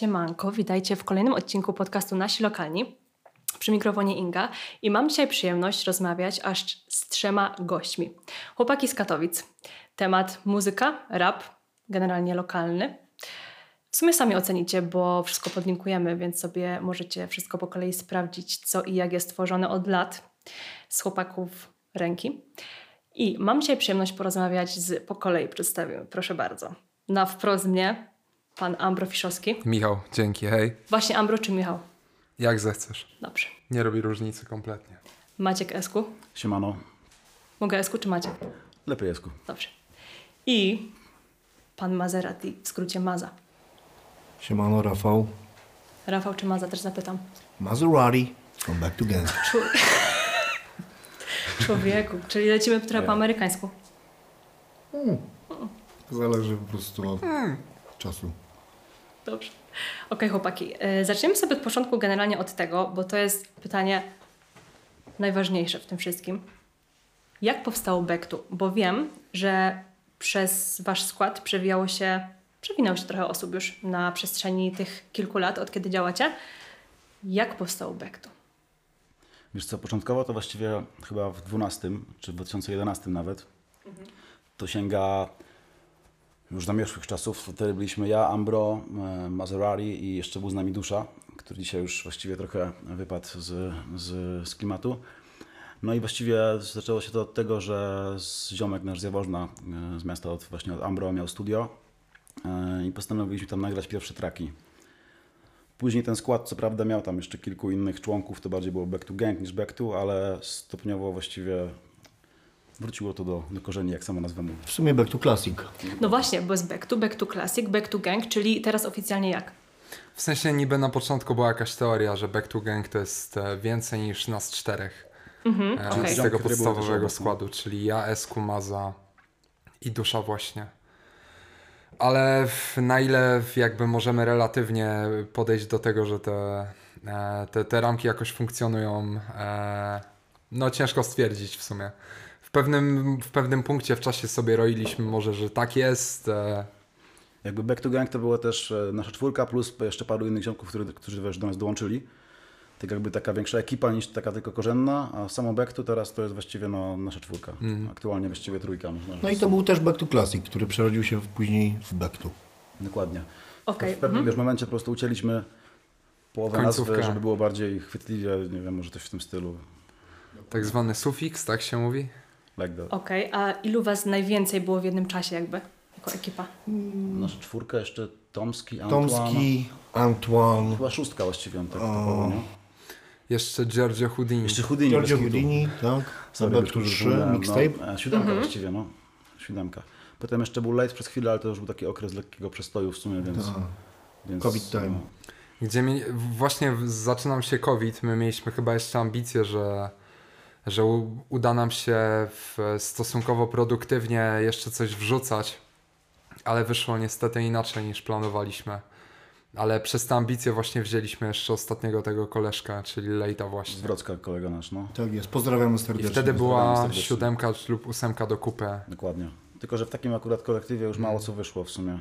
Siemanko, witajcie w kolejnym odcinku podcastu Nasi Lokalni. Przy mikrofonie Inga i mam dzisiaj przyjemność rozmawiać aż z trzema gośćmi. Chłopaki z Katowic. Temat muzyka, rap, generalnie lokalny. W sumie sami ocenicie, bo wszystko podlinkujemy, więc sobie możecie wszystko po kolei sprawdzić, co i jak jest tworzone od lat z chłopaków ręki. I mam dzisiaj przyjemność porozmawiać z, po kolei przedstawię, proszę bardzo. Na wprost mnie pan Ambro Fiszowski. Michał, dzięki, hej. Właśnie Ambro czy Michał? Jak zechcesz. Dobrze. Nie robi różnicy kompletnie. Maciek Esku. Siemano. Mogę Esku czy Maciek? Lepiej Jesku. Dobrze. I pan Maserati, w skrócie Maza. Siemano, Rafał. Rafał czy Maza też zapytam. Maserati from Back to Gang. Człowieku, czyli lecimy trochę po amerykańsku. Zależy po prostu od czasu. Dobrze. Okej, chłopaki. e, Zaczniemy sobie od początku generalnie od tego, bo to jest pytanie najważniejsze w tym wszystkim. Jak powstało Bektu? Bo wiem, że przez wasz skład przewijało się, przewinęło się trochę osób już na przestrzeni tych kilku lat, od kiedy działacie. Jak powstało Bektu? Wiesz co, początkowo to właściwie chyba w 12 czy w 2011 nawet. To sięga już zamierzchłych czasów. Wtedy byliśmy ja, Ambro, e, Maserati i jeszcze był z nami Dusza, który dzisiaj już właściwie trochę wypadł z, z, z klimatu. No i właściwie zaczęło się to od tego, że ziomek nasz z Jaworzna, e, z miasta od, właśnie od Ambro miał studio e, i postanowiliśmy tam nagrać pierwsze traki. Później ten skład, co prawda, miał tam jeszcze kilku innych członków, to bardziej było back to gang niż back to, ale stopniowo właściwie wróciło to do, do korzeni, jak sama nazwa mówi. W sumie Back to Classic. No właśnie, bo jest Back to, Back to Classic, Back to Gang, czyli teraz oficjalnie jak? W sensie niby na początku była jakaś teoria, że Back to Gang to jest e, więcej niż nas czterech. Mhm, E, okej. Z tego podstawowego obok, no. składu, czyli ja, Esku, Maza i Dusza właśnie. Ale w, na ile jakby możemy relatywnie podejść do tego, że te, e, te, te ramki jakoś funkcjonują, e, no ciężko stwierdzić w sumie. W pewnym, w pewnym punkcie w czasie sobie roiliśmy może, że tak jest, e, Jakby back to gang to była też e, nasza czwórka, plus jeszcze paru innych ziomków, którzy, którzy wiesz, do nas dołączyli. Tak jakby taka większa ekipa niż taka tylko korzenna, a samo back to teraz to jest właściwie no, nasza czwórka. Aktualnie właściwie trójka można No i to był też Back to Classic, który przerodził się w- później w Back to. Dokładnie. Okej, W pewnym mhm. wiesz, momencie po prostu ucięliśmy połowę Końcówkę. nazwy, żeby było bardziej chwytliwie, nie wiem, może coś w tym stylu. tak zwany sufiks, tak się mówi? Like that. Okej, a ilu was najwięcej było w jednym czasie jakby, jako ekipa? Nasza czwórka jeszcze Tomski, Antoine. Tomski, Antoine, Chyba szóstka właściwie, on tak typowo, nie? Jeszcze Giorgio Houdini. Jeszcze Houdini. Giorgio. Houdini, tak? Już 3, zapomniałem, mixtape. No, siódemka Mhm. właściwie, no. Siódemka. Potem jeszcze był Light przez chwilę, ale to już był taki okres lekkiego przestoju w sumie, więc... Tak. więc COVID time. no, Gdzie mi, właśnie zaczynam się COVID, my mieliśmy chyba jeszcze ambicje, że, że u, uda nam się w, stosunkowo produktywnie jeszcze coś wrzucać, ale wyszło niestety inaczej niż planowaliśmy. Ale przez te ambicje właśnie wzięliśmy jeszcze ostatniego tego koleżka, czyli Lejta Z właśnie. Wrocka kolega nasz, no. Tak jest, pozdrawiamy I serdecznie. wtedy pozdrawiam była serdecznie. siódemka lub ósemka do kupy. Dokładnie. Tylko, że w takim akurat kolektywie już mało co wyszło w sumie.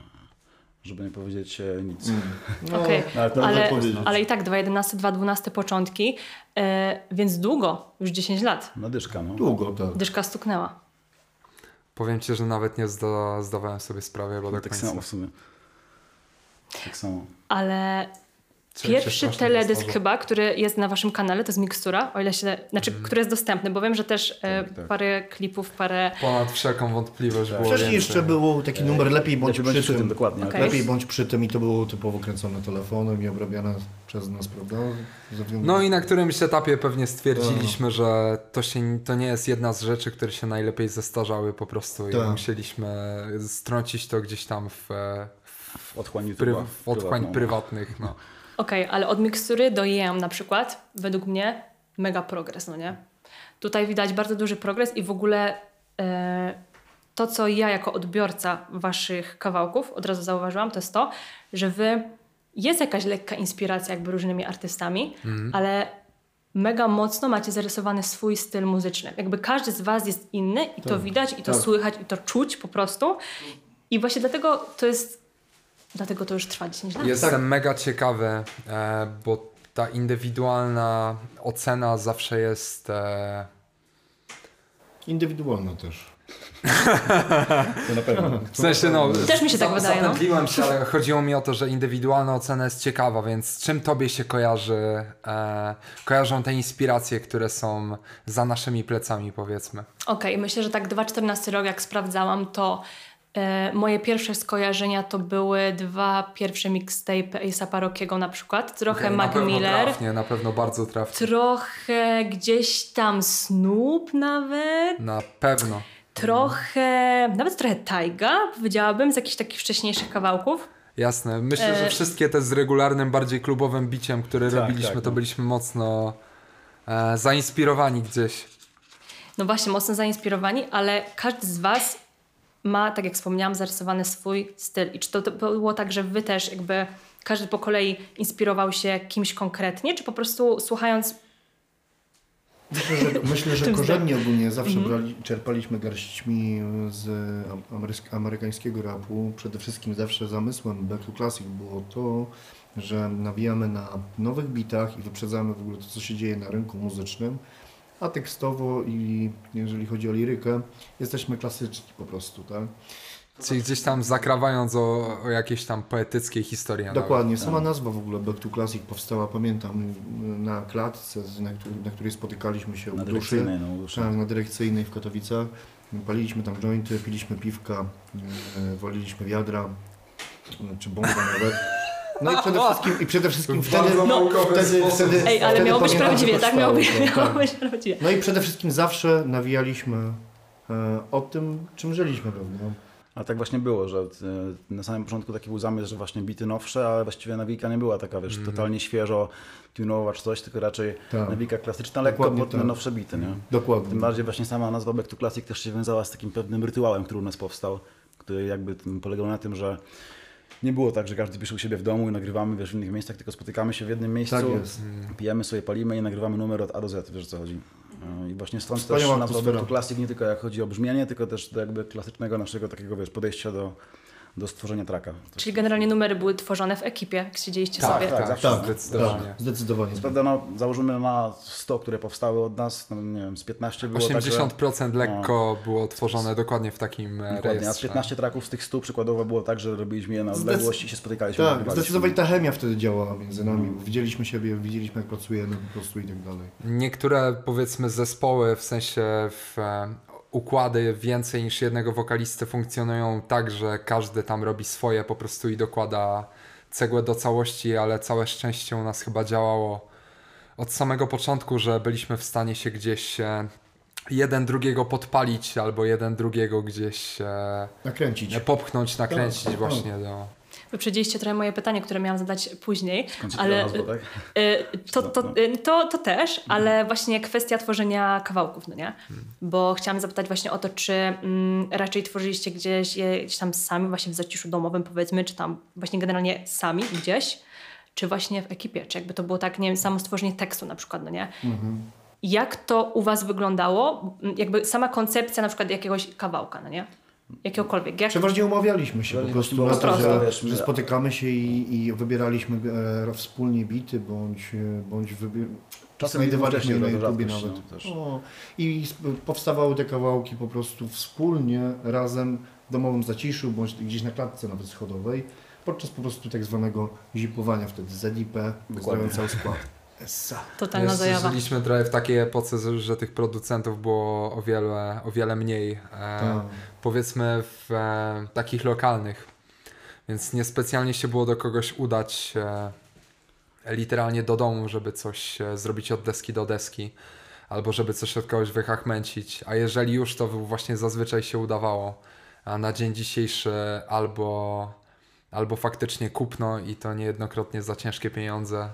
Żeby nie powiedzieć e, nic. No, Okej, ale to ale, ale i tak 2.11, 2.12 początki, e, więc długo, już 10 lat. Na dyszka, no. Długo, tak. Dyszka stuknęła. Powiem Ci, że nawet nie zda, zdawałem sobie sprawy chyba do Tak końca. samo w sumie. Tak samo. Ale pierwszy teledysk zestarza. chyba, który jest na waszym kanale, to jest Mikstura, o ile się, znaczy, który jest dostępny, bo wiem, że też e, Tak, tak. parę klipów, parę... Ponad wszelką wątpliwość było Wcześniej jeszcze był taki numer Lepiej bądź Lepiej będzie przy tym. dokładnie. Okej. Lepiej bądź przy tym i to było typowo kręcone telefonem i obrabiane przez nas, prawda? No i na którymś etapie pewnie stwierdziliśmy, że to, się, to nie jest jedna z rzeczy, które się najlepiej zestarzały po prostu i Tak. musieliśmy strącić to gdzieś tam w, W otchłani pry, YouTube'a, w otchłań prywatną. prywatnych. No. Okej, ale od Mikstury do JM na przykład, według mnie, mega progres, no nie? Tutaj widać bardzo duży progres i w ogóle e, to, co ja jako odbiorca waszych kawałków od razu zauważyłam, to jest to, że wy jest jakaś lekka inspiracja jakby różnymi artystami, ale mega mocno macie zarysowany swój styl muzyczny. Jakby każdy z was jest inny i to Tak, widać, i to tak. słychać, i to czuć po prostu. I właśnie dlatego to jest Dlatego to już trwa 10 lat. Jestem Tak. mega ciekawy, e, bo ta indywidualna ocena zawsze jest. E, Indywidualna też. To na pewno. w sensie, no. Też mi się tak wydaje, no. Zapętliłem się, ale chodziło mi o to, że indywidualna ocena jest ciekawa, więc czym tobie się kojarzy, e, kojarzą te inspiracje, które są za naszymi plecami, powiedzmy? Okej, myślę, że tak 2014 rok, jak sprawdzałam, to moje pierwsze skojarzenia to były dwa pierwsze mixtape Ace'a Rockiego na przykład. Trochę Okej, Mac na pewno Miller, Trafnie, na pewno bardzo trafnie. trochę gdzieś tam Snoop nawet, Na pewno. trochę, nawet trochę Taiga, powiedziałabym, z jakichś takich wcześniejszych kawałków. Jasne. Myślę, że E, wszystkie te z regularnym, bardziej klubowym biciem, które Tak, robiliśmy, tak, to no. byliśmy mocno e, zainspirowani gdzieś. No właśnie, mocno zainspirowani, ale każdy z Was ma, tak jak wspomniałam, zarysowany swój styl. I czy to, to było tak, że Wy też jakby każdy po kolei inspirował się kimś konkretnie, czy po prostu słuchając Myślę, że, myślę, że Tym korzennie ogólnie zawsze brali, czerpaliśmy garściami z ameryk- amerykańskiego rapu. Przede wszystkim zawsze zamysłem Back to Classic było to, że nawijamy na nowych bitach i wyprzedzamy w ogóle to, co się dzieje na rynku muzycznym. A tekstowo i jeżeli chodzi o lirykę, jesteśmy klasyczni po prostu, tak? Czyli gdzieś tam zakrawając o, o jakieś tam poetyckie historie. nawet. Dokładnie. Sama nazwa w ogóle Back to Classic powstała, pamiętam, na klatce, na, której- na której spotykaliśmy się Na u duszy. dyrekcyjnej, no, duszy. Tak, na dyrekcyjnej w Katowicach. Paliliśmy tam jointy, piliśmy piwka, e, waliliśmy wiadra, e, czy bombę nawet. No i przede wszystkim, i przede wszystkim W wtedy, no, wtedy, wtedy, Ej, ale wtedy miało być prawdziwie, tak? Miało być, miało tak. być prawdziwie. No i przede wszystkim zawsze nawijaliśmy e, o tym, czym żyliśmy, prawda? A tak właśnie było, że e, na samym początku taki był zamysł, że właśnie bity nowsze, ale właściwie nawika nie była taka, wiesz, totalnie świeżo tunowa czy coś, tylko raczej Tak. nawika klasyczna, lekko pod te tak. nowsze bity, nie? Dokładnie. Tym bardziej właśnie sama nazwa Back to Classic też się wiązała z takim pewnym rytuałem, który u nas powstał, który jakby polegał na tym, że nie było tak, że każdy pisze u siebie w domu i nagrywamy wiesz, w innych miejscach, tylko spotykamy się w jednym miejscu, Tak pijemy sobie, palimy i nagrywamy numer od A do Z, wiesz o co chodzi. E, I właśnie stąd Wspaniała też. Back to Classic nie tylko jak chodzi o brzmienie, tylko też do jakby klasycznego naszego takiego wiesz, podejścia do, do stworzenia traka. Czyli generalnie numery były tworzone w ekipie, jak siedzieliście Tak, sobie. tak, tak, Tak, zdecydowanie. tak, zdecydowanie. Co prawda, no, założymy na 100, które powstały od nas, no, nie wiem, z 15 było tak, że... 80% lekko było tworzone dokładnie w takim e, Dokładnie, a z rejestrze. 15 traków z tych 100 przykładowo było tak, że robiliśmy je na odległość i się spotykaliśmy. Tak, zdecydowanie ta chemia wtedy działała między nami. Widzieliśmy siebie, widzieliśmy jak pracujemy po prostu i tak dalej. Niektóre powiedzmy zespoły, w sensie w, e, układy więcej niż jednego wokalisty funkcjonują tak, że każdy tam robi swoje po prostu i dokłada cegłę do całości, ale całe szczęście u nas chyba działało od samego początku, że byliśmy w stanie się gdzieś e, jeden drugiego podpalić albo jeden drugiego gdzieś e, Nakręcić. popchnąć, nakręcić Tak, tak. właśnie do... Wyprzedziliście trochę moje pytanie, które miałam zadać później, ale tak? y, to, to, y, to, to też, ale właśnie kwestia tworzenia kawałków, no nie? Bo chciałam zapytać właśnie o to, czy mm, raczej tworzyliście gdzieś je gdzieś tam sami, właśnie w zaciszu domowym powiedzmy, czy tam właśnie generalnie sami gdzieś, czy właśnie w ekipie, czy jakby to było tak, nie wiem, samo stworzenie tekstu na przykład, no nie? Jak to u Was wyglądało? Jakby sama koncepcja na przykład jakiegoś kawałka, no nie? Jakiegokolwiek. Jak, Przeważnie umawialiśmy się po prostu na to, że, że spotykamy się i, i wybieraliśmy e, wspólnie bity, bądź, e, bądź wybi- Czasem znajdowaliśmy na rzadkość, nawet. no, też. O, I powstawały te kawałki po prostu wspólnie, razem w domowym zaciszu, bądź gdzieś na klatce nawet schodowej, podczas po prostu tak zwanego zipowania wtedy ZIP, pozdrawiam cały skład. Totalna Wiesz, zajawa. Żyliśmy trochę w takiej epoce, że tych producentów było o wiele, o wiele mniej. E, Tak. powiedzmy w e, takich lokalnych. Więc niespecjalnie się było do kogoś udać e, literalnie do domu, żeby coś e, zrobić od deski do deski. Albo żeby coś od kogoś wychachmęcić. A jeżeli już, to właśnie zazwyczaj się udawało. A na dzień dzisiejszy albo, albo faktycznie kupno i to niejednokrotnie za ciężkie pieniądze.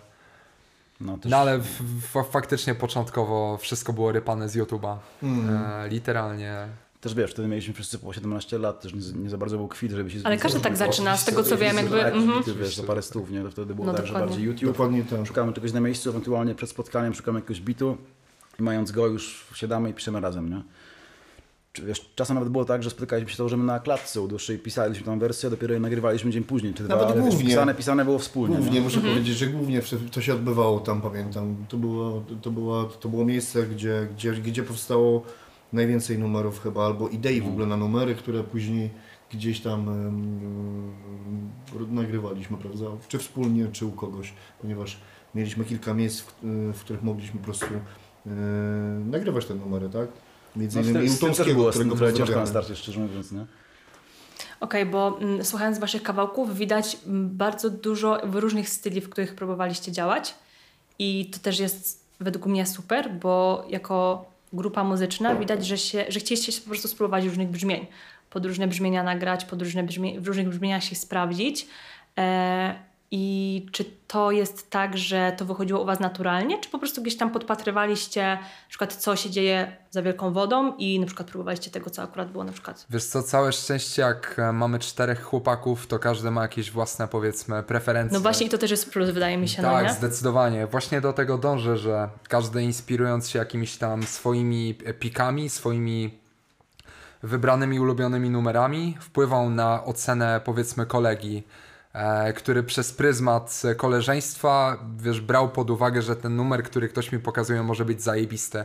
No, też, No ale w, w, faktycznie początkowo wszystko było rypane z YouTube'a. Mm. E, literalnie. też wiesz, wtedy mieliśmy wszyscy po 17 lat, też nie, nie za bardzo był kwit, żeby się Ale każdy tak zaczyna, z tego co wiem, jakby... Tak, mhm. ty wiesz, za parę stów, nie? To wtedy było No, tak, że dokładnie. bardziej YouTube. Dokładnie tak. Szukamy czegoś na miejscu, ewentualnie przed spotkaniem szukamy jakiegoś bitu i mając go już siadamy i piszemy razem, nie? Czy wiesz, czasem nawet było tak, że spotykaliśmy się założymy na klatce u dłuższej, pisaliśmy tam wersję, a dopiero je nagrywaliśmy dzień później, czy dwa, Nawet wiesz, głównie. pisane, pisane było wspólnie. Głównie nie? muszę powiedzieć, że głównie to się odbywało tam, pamiętam. To było, to było, to było miejsce, gdzie, gdzie, gdzie powstało najwięcej numerów chyba, albo idei w ogóle na numery, które później gdzieś tam em, nagrywaliśmy, prawda? Czy wspólnie, czy u kogoś, ponieważ mieliśmy kilka miejsc, w, w których mogliśmy po prostu e, nagrywać te numery, tak? Między No, z innymi tym, u z tym też było którego trochę ciężko na starcie, szczerze mówiąc, nie? Okej, bo mm, słuchając waszych kawałków widać mm, bardzo dużo różnych styli, w których próbowaliście działać i to też jest według mnie super, bo jako grupa muzyczna widać, że, się, że chcieliście się po prostu spróbować różnych brzmień, pod różne brzmienia nagrać, pod różne brzmie, w różnych brzmieniach się sprawdzić. E, I czy to jest tak, że to wychodziło u was naturalnie, czy po prostu gdzieś tam podpatrywaliście na przykład co się dzieje za wielką wodą i na przykład próbowaliście tego, co akurat było na przykład Wiesz co, całe szczęście jak e, mamy czterech chłopaków, to każdy ma jakieś własne powiedzmy preferencje. No właśnie i to też jest plus, wydaje mi się, no Tak, nie? zdecydowanie. Właśnie do tego dążę, że każdy inspirując się jakimiś tam swoimi pikami, swoimi wybranymi ulubionymi numerami, wpływał na ocenę powiedzmy kolegi, który przez pryzmat koleżeństwa, wiesz, brał pod uwagę, że ten numer, który ktoś mi pokazuje, może być zajebisty.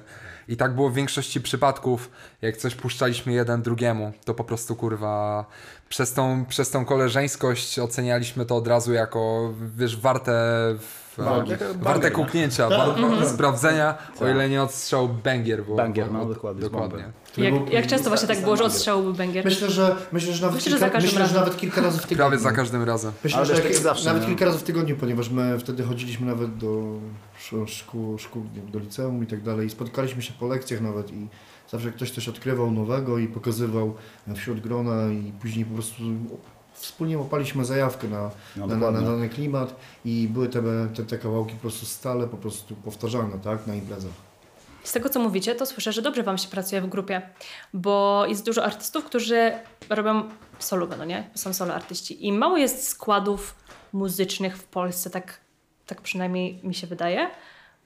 I tak było w większości przypadków, jak coś puszczaliśmy jeden drugiemu, to po prostu kurwa przez tą, przez tą koleżeńskość ocenialiśmy to od razu jako, wiesz, warte, w, Wagi. warte kuknięcia, wa- wa- sprawdzenia, o ile nie odstrzał. Bo, Banger, no, dokładnie, dokładnie. Jak, jak często właśnie tak było, że odstrzał był węgier? Myślę, że, myślę, że nawet, Myślę, że kilka, każdym myślę, że nawet kilka razy w tygodniu. Prawie za każdym razem. Myślę, że tak jak- zawsze, nawet nie? kilka razy w tygodniu, ponieważ my wtedy chodziliśmy nawet do sz- szkół, szkół do liceum i tak dalej i spotykaliśmy się po lekcjach nawet i zawsze ktoś coś odkrywał nowego i pokazywał wśród grona i później po prostu wspólnie łapaliśmy zajawkę na, No, na, na, dany klimat i były te, te, te kawałki po prostu stale po prostu powtarzane, tak, na imprezach. Z tego, co mówicie, to słyszę, że dobrze wam się pracuje w grupie, bo jest dużo artystów, którzy robią solo, no nie? Są solo artyści i mało jest składów muzycznych w Polsce, tak, tak przynajmniej mi się wydaje.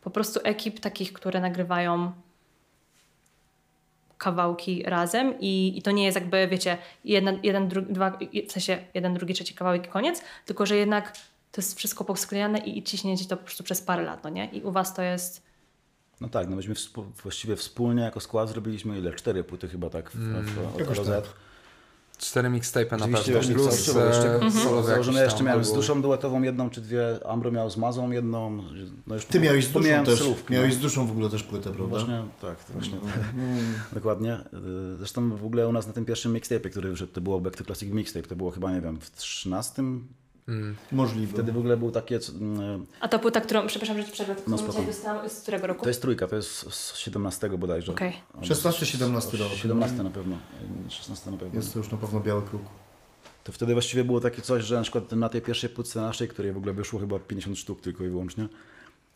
Po prostu ekip takich, które nagrywają kawałki razem i, i to nie jest jakby, wiecie, jeden, jeden drugi, dwa, w sensie jeden, drugi, trzeci kawałek i koniec, tylko że jednak to jest wszystko posklejane i, i ciśnięcie to po prostu przez parę lat, no nie? I u was to jest... No tak, no myśmy współ, właściwie wspólnie jako skład zrobiliśmy ile? Cztery płyty chyba tak w, w, Jakoś od tak. Tak. Cztery mixtape'y na pewno, plus jeszcze- e, jakieś jeszcze tam, miałem z duszą duetową jedną czy dwie, Ambro miał z Mazą jedną. No już Ty miałeś z duszą też, solówki, miałeś no. z duszą w ogóle też płytę, prawda? Właśnie, tak, to właśnie. Mm. Dokładnie. Y, Zresztą w ogóle u nas na tym pierwszym mixtape, który wyszedł, to było Back to Classic Mixtape, to było chyba, nie wiem, w 13. Mm. Możliwe. Wtedy w ogóle był takie, mm, A ta płyta, którą, przepraszam, że ci przerwę, którą No, dostałam, z którego roku? to jest trójka, to jest z 17 bodajże. Okej. 16-17 rok. 17 na pewno, 16 na pewno. Jest to już na pewno biały kruk. To wtedy właściwie było takie coś, że na przykład na tej pierwszej płytce naszej, której w ogóle wyszło chyba 50 sztuk tylko i wyłącznie,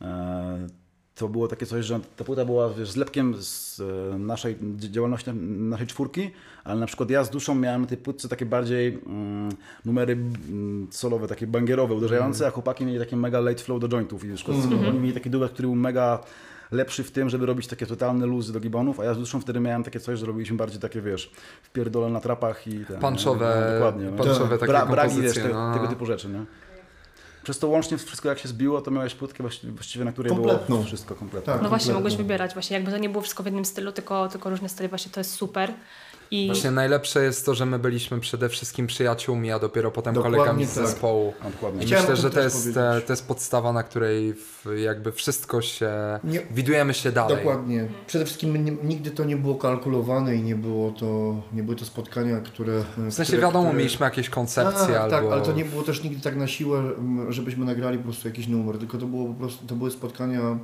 e, to było takie coś, że ta płyta była wiesz, zlepkiem z e, naszej dzi- działalności, naszej czwórki, ale na przykład ja z duszą miałem na tej płytce takie bardziej mm, numery mm, solowe, takie bangierowe, uderzające, a chłopaki mieli takie mega late flow do jointów i na przykład oni mieli taki duet, który był mega lepszy w tym, żeby robić takie totalne luzy do gibonów, a ja z duszą wtedy miałem takie coś, że robiliśmy bardziej takie, wiesz, wpierdolę na trapach i... Ten, Punchowe- no, dokładnie, no. punchowe takie Bra, bragi, wiesz, te, no. tego typu rzeczy, nie? Przez to łącznie wszystko jak się zbiło, to miałeś płytkę właści- właściwie, na której Kompletną. było wszystko kompletne. Tak. No właśnie, kompletnie. mogłeś wybierać właśnie, jakby to nie było wszystko w jednym stylu, tylko, tylko różne style, właśnie to jest super. I Właśnie najlepsze jest to, że my byliśmy przede wszystkim przyjaciółmi, a dopiero potem Dokładnie kolegami z tak. zespołu. No, dokładnie. I Chciałem myślę, że to jest, e, to jest podstawa, na której jakby wszystko się... Nie- Widujemy się dalej. Dokładnie. Przede wszystkim nigdy to nie było kalkulowane i nie było to, nie były to spotkania, które... W sensie wiadomo, mieliśmy jakieś koncepcje tak, albo... tak, ale to nie było też nigdy tak na siłę, żebyśmy nagrali po prostu jakiś numer, tylko to było po prostu, to były spotkania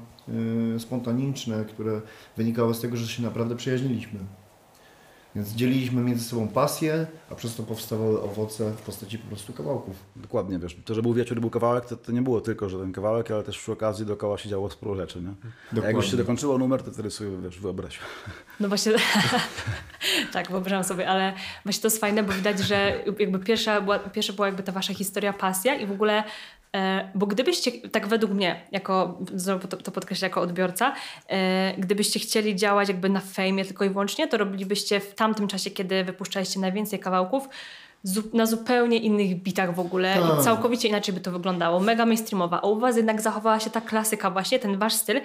y, spontaniczne, które wynikały z tego, że się naprawdę przyjaźniliśmy. Więc dzieliliśmy między sobą pasję, a przez to powstawały owoce w postaci po prostu kawałków. Dokładnie, wiesz, to, że był wieczór był kawałek, to, to nie było tylko, że ten kawałek, ale też przy okazji dookoła się działo sporo rzeczy, nie? A jak już się dokończyło numer, to wtedy sobie, wiesz, wyobraź. no właśnie, tak, wyobrażam sobie, ale właśnie to jest fajne, bo widać, że jakby pierwsza była, pierwsza była jakby ta wasza historia, pasja i w ogóle bo gdybyście, tak według mnie, jako, znowu to, to podkreślę jako odbiorca, e, gdybyście chcieli działać jakby na fejmie tylko i wyłącznie, to robilibyście w tamtym czasie, kiedy wypuszczaliście najwięcej kawałków, na zupełnie innych bitach w ogóle Tak. i całkowicie inaczej by to wyglądało. Mega mainstreamowa. A u was jednak zachowała się ta klasyka właśnie, ten wasz styl,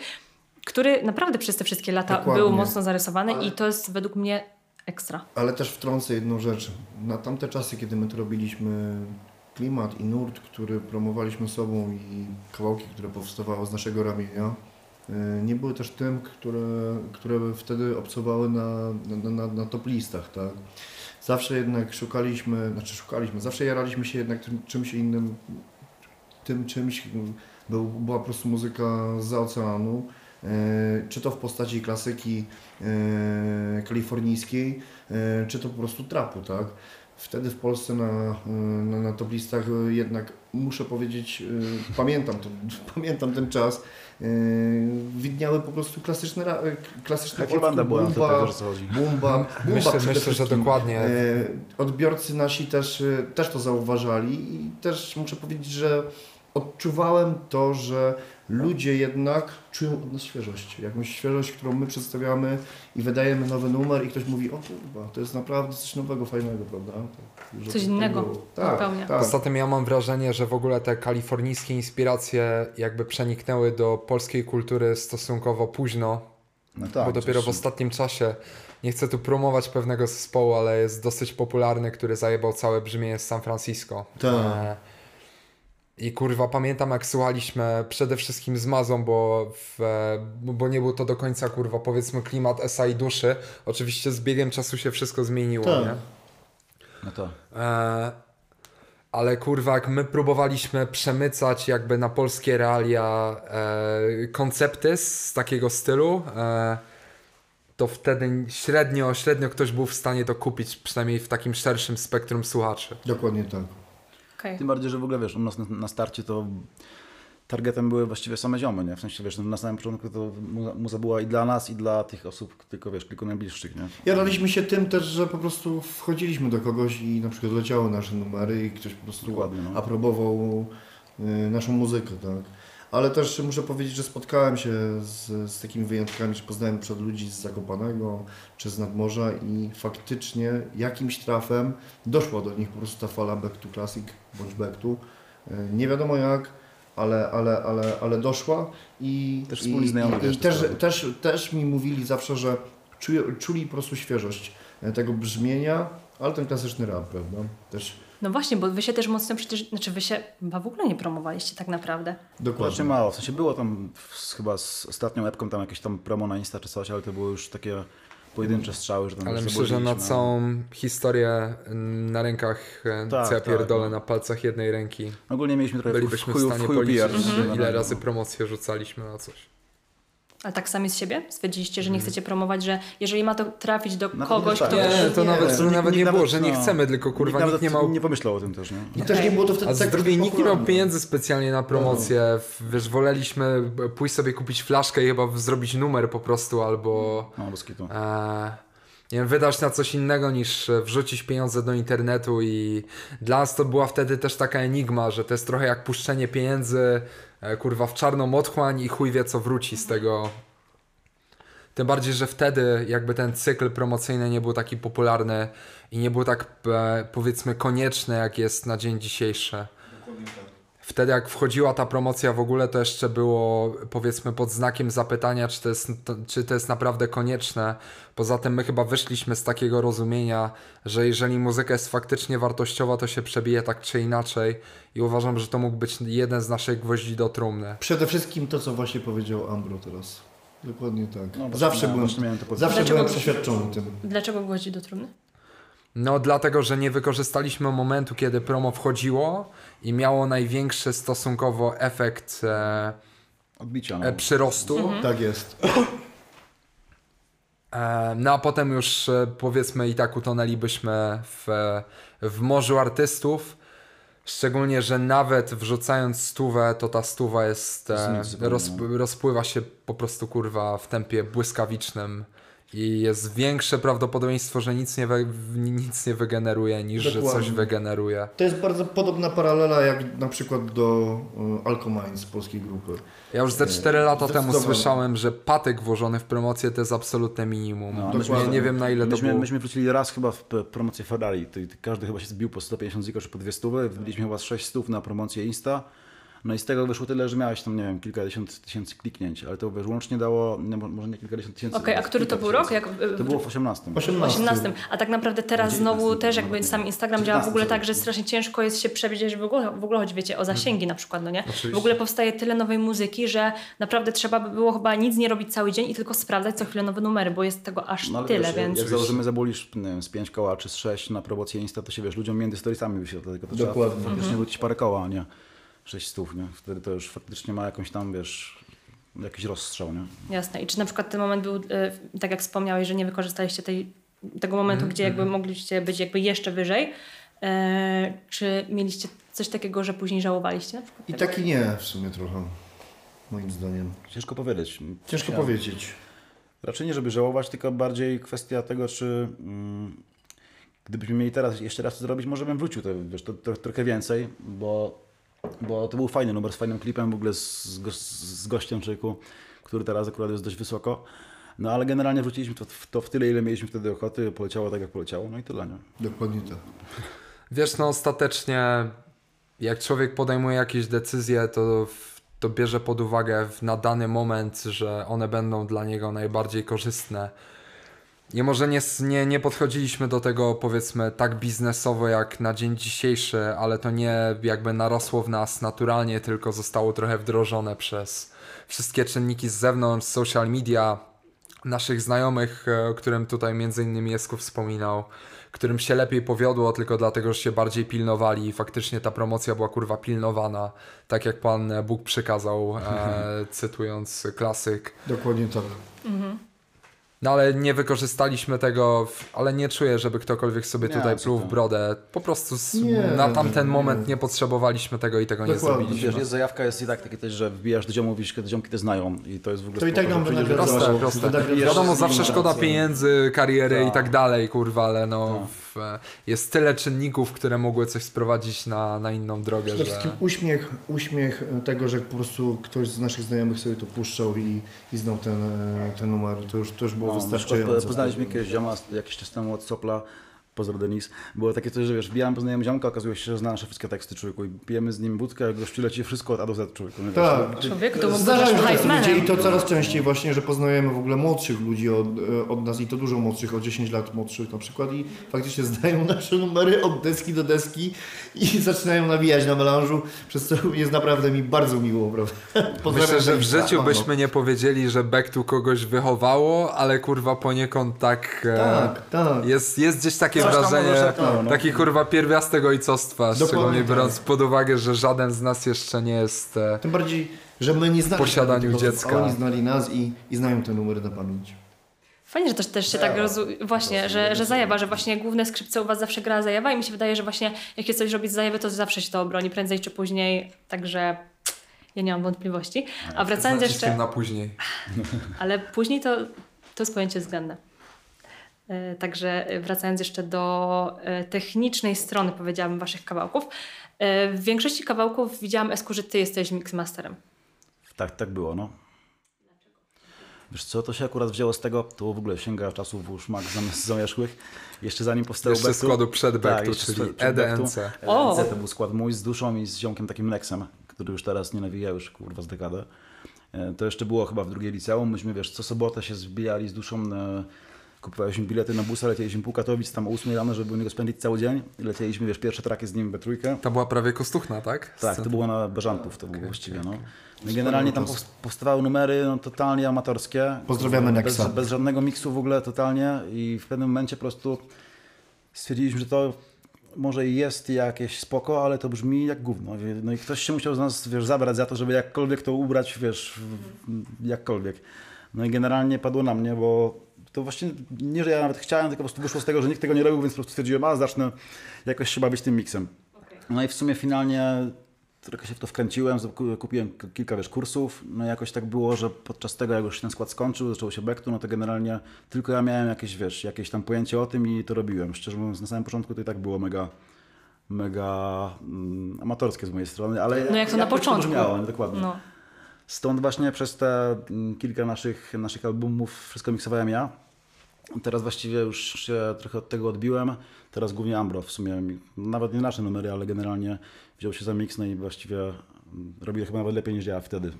który naprawdę przez te wszystkie lata Dokładnie. był mocno zarysowany Ale- i to jest według mnie ekstra. Ale też wtrącę jedną rzecz. Na tamte czasy, kiedy my to robiliśmy, klimat i nurt, który promowaliśmy sobą i kawałki, które powstawały z naszego ramienia, y, nie były też tym, które, które wtedy obcowały na, na, na, na top listach, tak? Zawsze jednak szukaliśmy, znaczy szukaliśmy, zawsze jaraliśmy się jednak tym czymś innym, tym czymś, był, była po prostu muzyka z oceanu, e, czy to w postaci klasyki e, kalifornijskiej, e, czy to po prostu trapu, tak? Wtedy w Polsce na, na, na top listach e, jednak muszę powiedzieć, e, pamiętam, to, pamiętam ten czas, e, widniały po prostu klasyczne, klasyczne Jaka banda była to bumba, też, chodzi? Bumba, bumba Myślę, myślę, że dokładnie. Odbiorcy nasi też, też to zauważali i też muszę powiedzieć, że odczuwałem to, że ludzie jednak czują od nas świeżość. Jakąś świeżość, którą my przedstawiamy i wydajemy nowy numer i ktoś mówi, o kurwa, to jest naprawdę coś nowego, fajnego, prawda? Tak, że Coś innego. Tak, zupełnie. tak. Poza tym ja mam wrażenie, że w ogóle te kalifornijskie inspiracje jakby przeniknęły do polskiej kultury stosunkowo późno, No tak, bo dopiero w ostatnim czasie, nie chcę tu promować pewnego zespołu, ale jest dosyć popularny, który zajebał całe brzmienie z San Francisco. Tak. I kurwa, pamiętam jak słuchaliśmy przede wszystkim z Mazą, bo, w, e, bo nie był to do końca kurwa powiedzmy klimat esa i duszy. Oczywiście z biegiem czasu się wszystko zmieniło, Tak. nie? No to. E, ale kurwa, jak my próbowaliśmy przemycać jakby na polskie realia e, koncepty z takiego stylu, e, to wtedy średnio, średnio ktoś był w stanie to kupić, przynajmniej w takim szerszym spektrum słuchaczy. Dokładnie tak. Okej. Tym bardziej, że w ogóle wiesz, u nas na, na starcie to targetem były właściwie same ziomy, nie? W sensie wiesz, no, na samym początku to muza, była i dla nas, i dla tych osób, tylko wiesz, kilku najbliższych, nie? Jaraliśmy się tym też, że po prostu wchodziliśmy do kogoś i na przykład leciały nasze numery i ktoś po prostu Dokładnie, no. aprobował y, naszą muzykę, tak. Ale też muszę powiedzieć, że spotkałem się z, z takimi wyjątkami, że poznałem przed ludzi z Zakopanego czy z nadmorza i faktycznie jakimś trafem doszła do nich po prostu ta fala back to classic bądź back to. Y, Nie wiadomo jak, ale, ale, ale, ale doszła i, Też i, i, i też, też, też mi mówili zawsze, że czuli, czuli po prostu świeżość e, tego brzmienia, ale ten klasyczny rap, prawda? Też No właśnie, bo wy się też mocno przecież, znaczy wy się chyba w ogóle nie promowaliście tak naprawdę. Dokładnie. mało, w sensie było tam w, chyba z ostatnią epką tam jakieś tam promo na Insta czy coś, ale to były już takie pojedyncze strzały, że tam Ale myślę, że na całą historię na rękach, e, Tak, co ja tak, pierdolę no. na palcach jednej ręki, Ogólnie mieliśmy trochę bylibyśmy w chuju, w stanie w chuju policzyć, PR, ile razy promocję rzucaliśmy na coś. Ale tak sami z siebie stwierdziliście, że nie Mhm. chcecie promować, że jeżeli ma to trafić do Nawet kogoś, nie kto... tak. Nie, to nie, nawet, nawet nie było, nawet, że nie no, chcemy, tylko kurwa nikt, nikt, nie miał nie pomyślał o tym też, nie? I też nie było to wtedy A z tak drugiej nikt nie miał pieniędzy specjalnie na promocję. Wiesz, woleliśmy pójść sobie kupić flaszkę i chyba zrobić numer po prostu, albo No, bez kitu. e, nie wiem, wydać na coś innego niż e, wrzucić pieniądze do internetu i dla nas to była wtedy też taka enigma, że to jest trochę jak puszczenie pieniędzy kurwa w czarną otchłań i chuj wie co wróci z tego. Tym bardziej, że wtedy jakby ten cykl promocyjny nie był taki popularny i nie był tak e, powiedzmy konieczny jak jest na dzień dzisiejszy. Wtedy jak wchodziła ta promocja w ogóle, to jeszcze było powiedzmy pod znakiem zapytania, czy to, jest, to, czy to jest naprawdę konieczne. Poza tym my chyba wyszliśmy z takiego rozumienia, że jeżeli muzyka jest faktycznie wartościowa, to się przebije tak czy inaczej i uważam, że to mógł być jeden z naszych gwoździ do trumny. Przede wszystkim to, co właśnie powiedział Ambro teraz. Dokładnie tak. No, zawsze miałem- byłem, to powiedzieć. zawsze byłem przeświadczony tym. Dlaczego gwoździ do trumny? No dlatego, że nie wykorzystaliśmy momentu, kiedy promo wchodziło i miało największy stosunkowo efekt e, Odbicia, no. e, przyrostu. Tak jest. E, No a potem już e, powiedzmy i tak utonęlibyśmy w, w morzu artystów. Szczególnie, że nawet wrzucając stówę, to ta stuwa jest, e, roz, no. rozpływa się po prostu kurwa w tempie błyskawicznym I jest większe prawdopodobieństwo, że nic nie, we, nic nie wygeneruje, niż że Dokładnie. coś wygeneruje. To jest bardzo podobna paralela jak na przykład do y, Alcomine z polskiej grupy. Ja już ze 4 lata temu słyszałem, że patyk włożony w promocję to jest absolutne minimum. No, nie, dokładnie. nie wiem na ile to myśmy, było. myśmy wrócili raz chyba w promocję Ferrari. To, to każdy chyba się zbił po 150 ziko czy po 200. Wbiliśmy chyba z 6 stów na promocję Insta. No i z tego wyszło tyle, że miałeś tam, nie wiem, kilkadziesiąt tysięcy kliknięć, ale to wiesz, łącznie dało, nie, może nie kilkadziesiąt tysięcy. Okej, a ale który to był rok? Jak, To było w 18. W 18. 18. A tak naprawdę teraz 19, znowu też jakby sam. Instagram działa w ogóle 19, tak, że strasznie ciężko jest się przebić, że w ogóle, w ogóle chodzi, wiecie, o zasięgi na przykład, no nie? Oczywiście. W ogóle powstaje tyle nowej muzyki, że naprawdę trzeba by było chyba nic nie robić cały dzień i tylko sprawdzać co chwilę nowe numery, bo jest tego aż No ale tyle, wiesz, więc... Jak założymy nie wiem, z 5 koła czy z 6 na promocję Insta, to się wiesz, ludziom między storiesami wyświetla, tylko to Dokładnie. trzeba faktycznie wrócić parę koła, a nie 6 stów, nie? Wtedy to już faktycznie ma jakąś tam, wiesz, jakiś rozstrzał, nie? Jasne. I czy na przykład ten moment był, e, tak jak wspomniałeś, że nie wykorzystaliście tej, tego momentu, Mhm, gdzie jakby mogliście być jakby jeszcze wyżej, e, czy mieliście coś takiego, że później żałowaliście? I tego? tak i nie w sumie trochę, moim zdaniem. Ciężko powiedzieć. Ciężko Ja- powiedzieć. Raczej nie, żeby żałować, tylko bardziej kwestia tego, czy mm, gdybyśmy mieli teraz jeszcze raz to zrobić, może bym wrócił to, wiesz, to, to, trochę więcej, bo, bo to był fajny numer z fajnym klipem w ogóle z, z, go- z gościem człowieku, który teraz akurat jest dość wysoko. No ale generalnie wróciliśmy to, w- to w tyle, ile mieliśmy wtedy ochoty, poleciało tak jak poleciało, no i tyle, nie? Dokładnie tak. Wiesz, no ostatecznie jak człowiek podejmuje jakieś decyzje, to, to bierze pod uwagę w, na dany moment, że one będą dla niego najbardziej korzystne. I może nie, nie, nie podchodziliśmy do tego powiedzmy tak biznesowo jak na dzień dzisiejszy, ale to nie jakby narosło w nas naturalnie, tylko zostało trochę wdrożone przez wszystkie czynniki z zewnątrz, social media, naszych znajomych, e, o którym tutaj między innymi Jesku wspominał, którym się lepiej powiodło tylko dlatego, że się bardziej pilnowali i faktycznie ta promocja była kurwa pilnowana, tak jak Pan Bóg przykazał, e, cytując klasyk. Dokładnie tak. No ale nie wykorzystaliśmy tego, w- ale nie czuję, żeby ktokolwiek sobie Nie, tutaj co pluł w brodę. Po prostu s- Nie, na tamten nie. moment nie potrzebowaliśmy tego i tego nie Dokładnie. zrobiliśmy. Wiesz, jest zajawka, jest i tak takie też, że wbijasz do ziomów, widzisz, te ziomki te znają i to jest w ogóle To i spoko, tak że nam kogoś, Proste, proste. Wynagradzało Wiadomo, z zawsze szkoda pieniędzy, kariery i Tak. tak dalej, kurwa, ale no Tak. Jest tyle czynników, które mogły coś sprowadzić na, na inną drogę, Przede że... wszystkim uśmiech, uśmiech tego, że po prostu ktoś z naszych znajomych sobie to puszczał i, i znał ten, e, ten numer. To już, to już było No, na przykład wystarczające. Poznaliśmy jakiegoś zioma jakiś czas temu od Sopla, pozdro Denis. Było takie coś, że wiesz, wbijałem poznajemy ziomka, okazuje się, że zna nasze wszystkie teksty człowieku i pijemy z nim wódkę, jak gościu leci wszystko od A do Z człowieku. nie? Tak. Człowiek, to być się ludzie i to coraz częściej właśnie, że poznajemy w ogóle młodszych ludzi od, e, od nas i to dużo młodszych, o 10 lat młodszych na przykład i faktycznie zdają nasze numery od deski do deski i zaczynają nawijać na melanżu, przez co jest naprawdę mi bardzo miło, prawda? Pozdrawiam Myślę, że w życiu Mamo. byśmy nie powiedzieli, że Beck tu kogoś wychowało, ale kurwa poniekąd tak... e, Tak, tak. Jest, jest gdzieś takie tam wrażenie, szepnęło, no. taki kurwa pierwiastek ojcostwa, szczególnie tak. biorąc pod uwagę, że żaden z nas jeszcze nie jest... e, Tym bardziej, że my nie znaliśmy posiadaniu osób, dziecka. a oni znali nas i, i znają te numery na pamięć. Fajnie, że też, też się tak rozu... właśnie, że, że zajawa, że właśnie główne skrzypce u was zawsze gra zajawa i mi się wydaje, że właśnie jak jest coś robić z zajawy, to zawsze się to obroni, prędzej czy później, także ja nie mam wątpliwości. A wracając z naciskiem jeszcze, na później. ale później to, to jest pojęcie względne. E, Także e, wracając jeszcze do e, technicznej strony, powiedziałabym, waszych kawałków. W większości kawałków widziałam, Esku, że ty jesteś mixmasterem. Tak, tak było, no. Wiesz co, to się akurat wzięło z tego, to w ogóle sięga czasów szmak zam- zamierzchłych. Jeszcze zanim powstał Jeszcze Bektu- składu przed tak, Bektu, jeszcze czyli przed Bektu. EDNC. O! EDNC to był skład mój z duszą i z ziomkiem takim Nexem, który już teraz nie nawija już kurwa z dekadę. To jeszcze było chyba w drugiej liceum. Myśmy, wiesz, co sobotę się zbijali z duszą, e, kupowaliśmy bilety na busa, lecieliśmy pół Katowic, tam o 8 rano, żeby u niego spędzić cały dzień. I lecieliśmy, wiesz, pierwsze traki z nim we trójkę. To była prawie kostuchna, tak? Tak, to było na Beżantów, to było właściwie, no. No i generalnie tam powst- powstawały numery no, totalnie amatorskie. Pozdrawiamy bez, Nexa. bez żadnego miksu w ogóle totalnie i w pewnym momencie po prostu stwierdziliśmy, że to może i jest jakieś spoko, ale to brzmi jak gówno. No i ktoś się musiał z nas, wiesz, zabrać za to, żeby jakkolwiek to ubrać, wiesz, w- jakkolwiek. No i generalnie padło na mnie, bo to właśnie nie, że ja nawet chciałem, tylko po prostu wyszło z tego, że nikt tego nie robił, więc po prostu stwierdziłem, a zacznę jakoś się bawić tym miksem. No i w sumie finalnie trochę się w to wkręciłem, ku- kupiłem kilka wiesz, kursów, no i jakoś tak było, że podczas tego jak już ten skład skończył, zaczęło się backtu, no to generalnie tylko ja miałem jakieś, wiesz, jakieś tam pojęcie o tym i to robiłem. Szczerze mówiąc, na samym początku to i tak było mega, mega mm, amatorskie z mojej strony, ale No jak to na początku. brzmiało, nie? dokładnie. No. Stąd właśnie przez te mm, kilka naszych, naszych albumów wszystko miksowałem ja. Teraz właściwie już się trochę od tego odbiłem. Teraz głównie Ambro w sumie, mi- nawet nie nasze numery, ale generalnie wziął się za miks, no i właściwie mm, robi chyba nawet lepiej niż ja wtedy.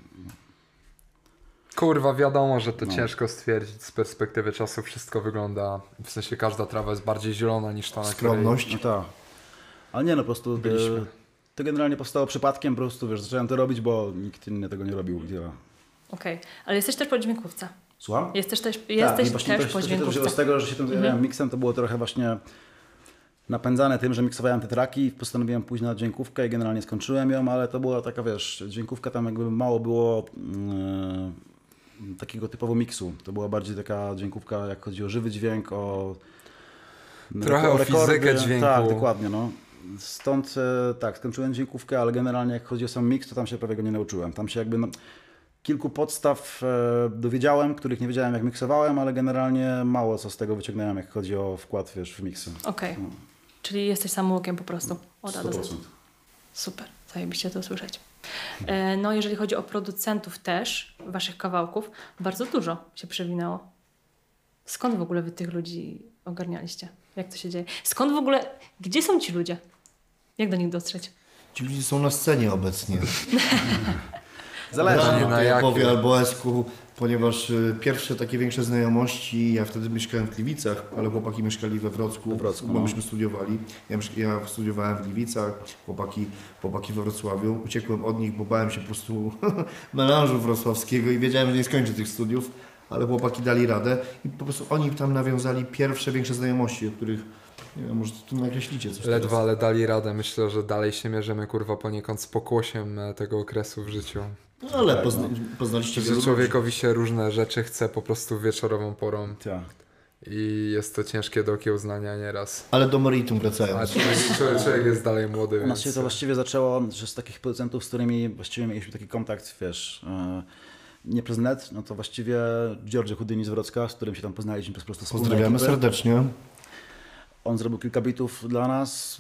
Kurwa, wiadomo, że to No. ciężko stwierdzić z perspektywy czasu. Wszystko wygląda, w sensie każda trawa jest bardziej zielona niż ta, na której... Skromność. No tak. Ale nie no, po prostu Byliśmy. To generalnie powstało przypadkiem, po prostu wiesz, zacząłem to robić, bo nikt inny tego nie robił. Okej, ale jesteś też po dźwiękówce. Słucham? Jesteś też, tak, jesteś właśnie też to, po to też z tego, że się tym zajmowałem miksem, to było trochę właśnie napędzane tym, że miksowałem te traki i postanowiłem pójść na dźwiękówkę i generalnie skończyłem ją, ale to była taka, wiesz, dźwiękówka tam jakby mało było mm, takiego typowo miksu. To była bardziej taka dźwiękówka, jak chodzi o żywy dźwięk, o Trochę o fizykę dźwięku. Tak, dokładnie, no. Stąd e, tak, skończyłem dźwiękówkę, ale generalnie jak chodzi o sam miks, to tam się prawie go nie nauczyłem. Tam się jakby no, kilku podstaw e, dowiedziałem, których nie wiedziałem jak miksowałem, ale generalnie mało co z tego wyciągnąłem, jak chodzi o wkład wiesz, w miksy. Okej, No. czyli jesteś samoukiem po prostu. Od A do 100%. Z. Super, zajebiście to słyszeć. E, No, jeżeli chodzi o producentów też, waszych kawałków, bardzo dużo się przewinęło. Skąd w ogóle wy tych ludzi ogarnialiście? Jak to się dzieje? Skąd w ogóle, gdzie są ci ludzie? Jak do nich dotrzeć? Ci ludzie są na scenie obecnie. Zależy. Rano na jakiej. Jakowie albo Esku, ponieważ y, pierwsze takie większe znajomości, ja wtedy mieszkałem w Gliwicach, ale chłopaki mieszkali we Wrocku, We Wrocku, bo no. myśmy studiowali. Ja, ja studiowałem w Gliwicach, chłopaki, chłopaki we Wrocławiu. Uciekłem od nich, bo bałem się po prostu melanżu wrocławskiego i wiedziałem, że nie skończę tych studiów, ale chłopaki dali radę i po prostu oni tam nawiązali pierwsze większe znajomości, o których, nie wiem, może tu nakreślicie coś Ledwo, teraz. ale dali radę. Myślę, że dalej się mierzymy, kurwa, poniekąd z pokłosiem e, tego okresu w życiu. No, ale pozna, poznaliście wielu ludzi. człowiekowi się różne rzeczy chce po prostu wieczorową porą Tak. i jest to ciężkie do okiełznania nieraz. Ale do meritum A wracając. człowiek, człowiek- człowiek jest dalej młody, U nas więc... się to właściwie zaczęło, że z takich producentów, z którymi właściwie mieliśmy taki kontakt, wiesz, e, nie przez net, no to właściwie George Houdini z Wrocka, z którym się tam poznaliśmy przez prostu wspólne Pozdrawiamy ekipy. serdecznie. On zrobił kilka bitów dla nas.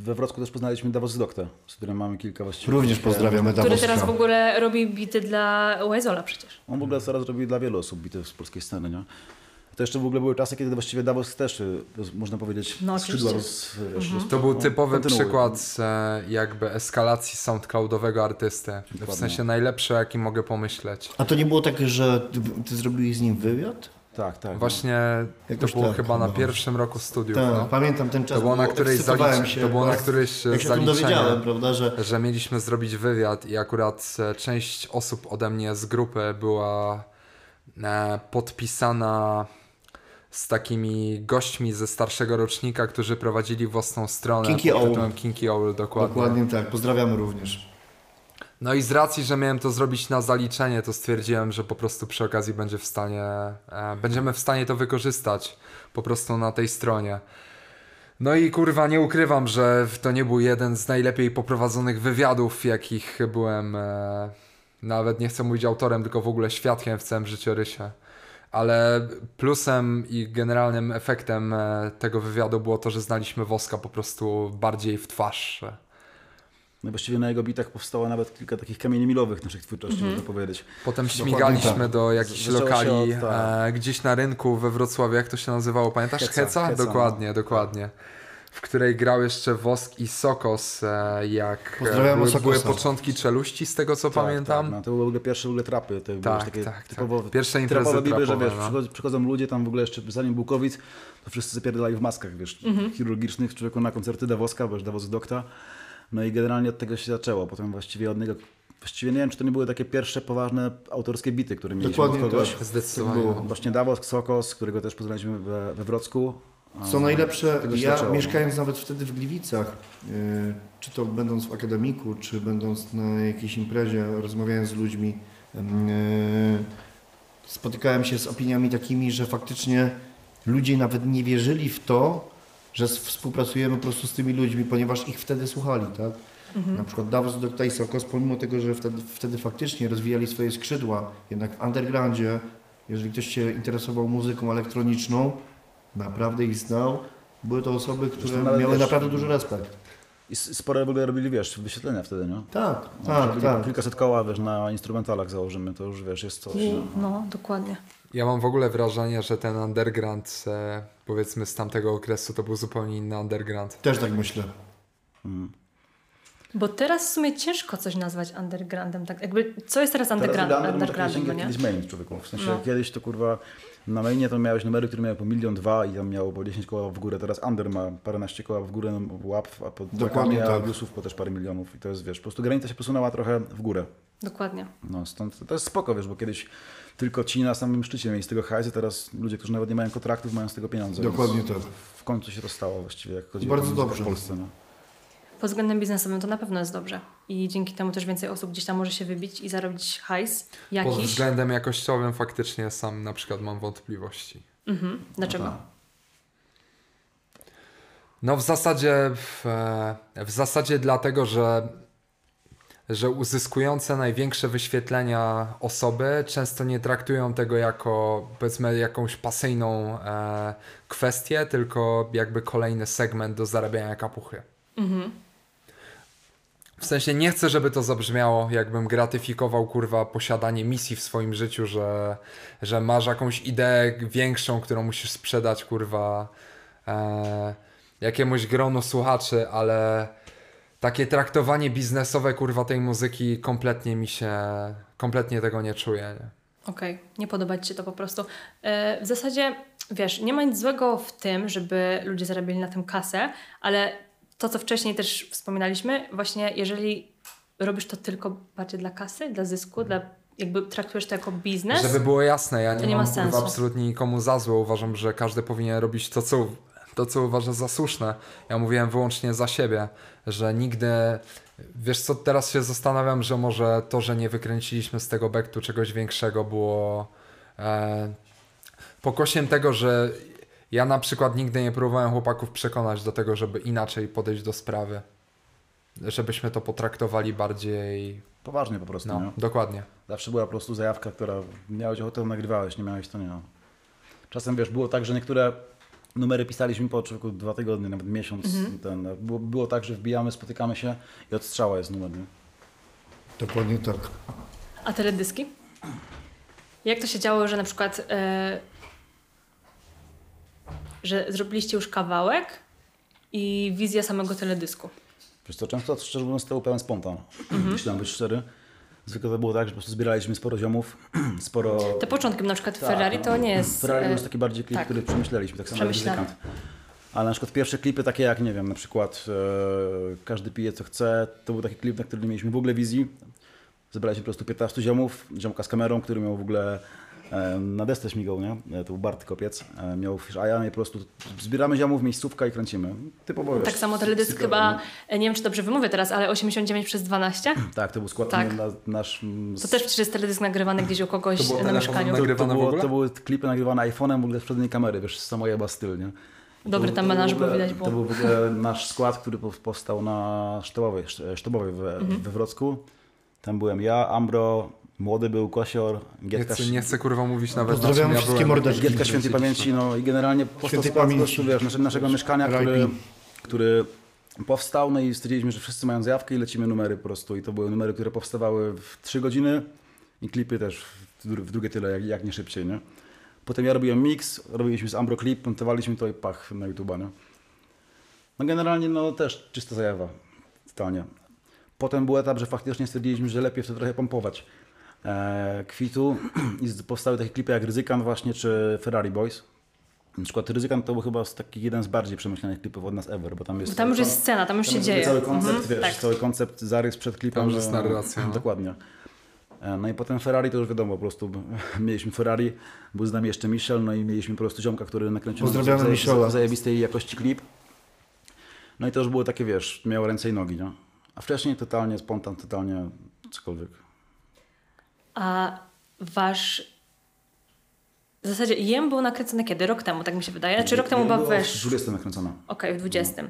We Wrocku też poznaliśmy Davos Dokta, z którym mamy kilka właściwie. Również pozdrawiamy Który Davoska. teraz w ogóle robi bity dla Wezola przecież. On w ogóle teraz robi dla wielu osób bity z polskiej sceny, nie? To jeszcze w ogóle były czasy, kiedy właściwie Davos też, y, można powiedzieć, No, skrzydła oczywiście. roz, wiesz, roz- To był no, typowy kontynuuj. przykład e, jakby eskalacji soundcloudowego artysty. W Dokładnie. sensie najlepszy, jaki mogę pomyśleć. A to nie było takie, że ty, ty zrobiłeś z nim wywiad? Tak, tak. Właśnie to Jakoś było tak, chyba na no. pierwszym roku studiów. Tak, No. pamiętam ten czas. To było na którejś zalicz- się, to było na którejś Jak prawda, że że mieliśmy zrobić wywiad i akurat e, część osób ode mnie z grupy była e, podpisana z takimi gośćmi ze starszego rocznika, którzy prowadzili własną stronę Kinky pod Owl. Kinky Owl, dokładnie. dokładnie tak, pozdrawiamy również. No i z racji, że miałem to zrobić na zaliczenie, to stwierdziłem, że po prostu przy okazji będzie w stanie, e, będziemy w stanie to wykorzystać po prostu na tej stronie. No i kurwa, nie ukrywam, że to nie był jeden z najlepiej poprowadzonych wywiadów, jakich byłem, e, nawet nie chcę mówić autorem, tylko w ogóle świadkiem w całym życiorysie. Ale plusem i generalnym efektem e, tego wywiadu było to, że znaliśmy Woska po prostu bardziej w twarz. No właściwie na jego bitach powstało nawet kilka takich kamieni milowych naszych twórczości, Mhm. można powiedzieć. Potem śmigaliśmy tak. do jakichś Zaczęło lokali od- tak. e, gdzieś na rynku we Wrocławiu, jak to się nazywało, pamiętasz? Heca, Heca? Heca, dokładnie, no. dokładnie. W której grał jeszcze Wosk i Sokos, e, jak Pozdrawiamy były, były początki czeluści, z tego co Tak, pamiętam. Tak, no, to były w ogóle pierwsze w ogóle trapy. To Tak, takie tak, tak. typowo Pierwsze imprezy trapowe że wiesz, no. przychodzą ludzie tam w ogóle jeszcze zanim był COVID, to wszyscy zapierdalali w maskach, wiesz, Mhm. chirurgicznych, człowieku na koncerty Dawoska, bo już Davos Dokta. No i generalnie od tego się zaczęło. Potem właściwie od niego, właściwie nie wiem, czy to nie były takie pierwsze poważne autorskie bity, które mieliśmy Dokładnie od kogoś. tak. Zdecydowanie. było. Właśnie Davos, Sokos, którego też poznaliśmy we, we Wrocku. Co najlepsze, tego się ja zaczęło, no. mieszkając nawet wtedy w Gliwicach, y, czy to będąc w akademiku, czy będąc na jakiejś imprezie, rozmawiając z ludźmi, y, spotykałem się z opiniami takimi, że faktycznie ludzie nawet nie wierzyli w to, że współpracujemy po prostu z tymi ludźmi, ponieważ ich wtedy słuchali, tak? Na przykład Davos Dr. Sokos, pomimo tego, że wtedy, wtedy faktycznie rozwijali swoje skrzydła, jednak w undergroundzie, jeżeli ktoś się interesował muzyką elektroniczną, naprawdę ich znał, były to osoby, które Zresztą miały wiesz, naprawdę duży respekt. I sporo w ogóle robili, wiesz, wyświetlenia wtedy, nie? Tak, No, tak, tak. Kilkaset koła, wiesz, na instrumentalach założymy, to już, wiesz, jest coś. I, No. no, dokładnie. Ja mam w ogóle wrażenie, że ten underground, e, powiedzmy z tamtego okresu, to był zupełnie inny underground. Też tak myślę. Bo teraz w sumie ciężko coś nazwać undergroundem. Tak jakby, co jest teraz Teraz underground, może undergroundem, kiedyś, nie? kiedyś main człowieku. W sensie No. kiedyś to kurwa na mainie to miałeś numery, które miały po milion dwa i tam miało po 10 koła w górę. Teraz under ma paręnaście koła w górę no, łap, a pod Dokładnie tak. Po też parę milionów. I to jest, wiesz, po prostu granica się posunęła trochę w górę. Dokładnie. No stąd to jest spoko, wiesz, bo kiedyś tylko ci na samym szczycie mieli z tego hajs, a teraz ludzie, którzy nawet nie mają kontraktów, mają z tego pieniądze. Dokładnie tak. W końcu się to stało właściwie, jak chodzi Bardzo o dobrze. w Polsce. No. Pod względem biznesowym to na pewno jest dobrze. I dzięki temu też więcej osób gdzieś tam może się wybić i zarobić hajs Pod jakiś. względem jakościowym faktycznie sam na przykład mam wątpliwości. Mhm. Dlaczego? Tak. No w zasadzie, w, e, w zasadzie dlatego, że, że uzyskujące największe wyświetlenia osoby często nie traktują tego jako powiedzmy jakąś pasyjną e, kwestię, tylko jakby kolejny segment do zarabiania kapuchy. W sensie nie chcę, żeby to zabrzmiało, jakbym gratyfikował kurwa posiadanie misji w swoim życiu, że, że masz jakąś ideę większą, którą musisz sprzedać kurwa e, jakiemuś gronu słuchaczy, ale takie traktowanie biznesowe kurwa tej muzyki kompletnie mi się, kompletnie tego nie czuję. Nie? Okej, nie podoba Ci się to po prostu. E, w zasadzie, wiesz, nie ma nic złego w tym, żeby ludzie zarabiali na tym kasę, ale to, co wcześniej też wspominaliśmy, właśnie jeżeli robisz to tylko bardziej dla kasy, dla zysku, dla jakby traktujesz to jako biznes, Żeby było jasne, ja nie, nie ma mam sensu. absolutnie nikomu za złe. Uważam, że każdy powinien robić to, co, to, co uważa za słuszne. Ja mówiłem wyłącznie za siebie, że nigdy. Wiesz co, teraz się zastanawiam, że może to, że nie wykręciliśmy z tego bektu czegoś większego było e, pokosiem tego, że ja na przykład nigdy nie próbowałem chłopaków przekonać do tego, żeby inaczej podejść do sprawy. Żebyśmy to potraktowali bardziej. Poważnie po prostu, No, nie? dokładnie. Zawsze była po prostu zajawka, która miałeś ochotę, nagrywałeś, nie miałeś, to nie. Czasem wiesz, było tak, że niektóre numery pisaliśmy po człowieku dwa tygodnie, nawet miesiąc. Ten, było, było tak, że wbijamy, spotykamy się i od strzała jest numer. Nie? Dokładnie tak. a teledyski? Jak to się działo, że na przykład, e, że zrobiliście już kawałek i wizja samego teledysku? Wiesz co, często szczerze mówiąc to był pełen spontan, jeśli mam być szczery. Zwykle to było tak, że po prostu zbieraliśmy sporo ziomów, sporo... Te początkiem, na przykład Tak, Ferrari, no. to nie jest... Ferrari e, to jest taki bardziej klip, tak. który przemyśleliśmy, tak samo jak muzykant. Ale na przykład pierwsze klipy takie jak, nie wiem, na przykład e, Każdy pije co chce, to był taki klip, na który nie mieliśmy w ogóle wizji. Zebraliśmy po prostu 15 ziomów, ziomka z kamerą, który miał w ogóle e, na desce śmigał, nie? E, To był Bart Kopiec, e, miał Aja, no i po prostu zbieramy ziomów, miejscówka i kręcimy. Typowo, wiesz, Tak samo teledysk chyba, nie? e, nie wiem czy dobrze wymówię teraz, ale 89 przez 12? Tak, to był skład Tak. na, nasz... To też przecież jest teledysk nagrywany gdzieś u kogoś To było na mieszkaniu. to, w było, ogóle? to były klipy nagrywane iPhone'em w ogóle z przedniej kamery, wiesz, samojeba styl, nie? Dobry To tam był- to menaż, był widać było. To był w ogóle nasz skład, który pow- powstał na Sztobowej, Sz- Sztobowej we, Mhm. we Wrocku. Tam byłem ja, Ambro, młody był Kosior, Nie Gietka, chcę, nie chcę kurwa mówić nawet Pozdrawiamy na ja wszystkie byłem. mordeczki. Gietka Świętej Pamięci, no i generalnie powstał pamięci. prostu, wiesz, naszego, naszego mieszkania, który, który powstał, no i stwierdziliśmy, że wszyscy mają zjawkę i lecimy numery po prostu. I to były numery, które powstawały w 3 godziny i klipy też w, dru- w drugie tyle, jak, jak nie szybciej, nie? Potem ja robiłem mix, robiliśmy z Ambro klip, montowaliśmy to i pach na YouTube'a, nie? No generalnie no też czysta zajawa, totalnie. Potem był etap, że faktycznie stwierdziliśmy, że lepiej w to trochę pompować kwitu i powstały takie klipy jak Ryzykan właśnie, czy Ferrari Boys. Na przykład Ryzykan to był chyba z takich jeden z bardziej przemyślanych klipów od nas ever, bo tam jest... Bo tam już jest scena, tam już tam się dzieje. Cały koncept, Mhm, wiesz, tak. cały koncept, zarys przed klipem. Tam już jest e, narracja, no. Dokładnie. E, No i potem Ferrari to już wiadomo, po prostu mieliśmy Ferrari, był z nami jeszcze Michel, no i mieliśmy po prostu ziomka, który nakręcił Pozdrawiamy zaje- zajebistej jakości klip. No i to już było takie, wiesz, miało ręce i nogi, nie? A wcześniej totalnie spontan, totalnie cokolwiek. A wasz W zasadzie Jem było nakręcone kiedy? Rok temu, tak mi się wydaje. Czy rok temu chyba wesz... W 20 nakręcona. Okej, w 20.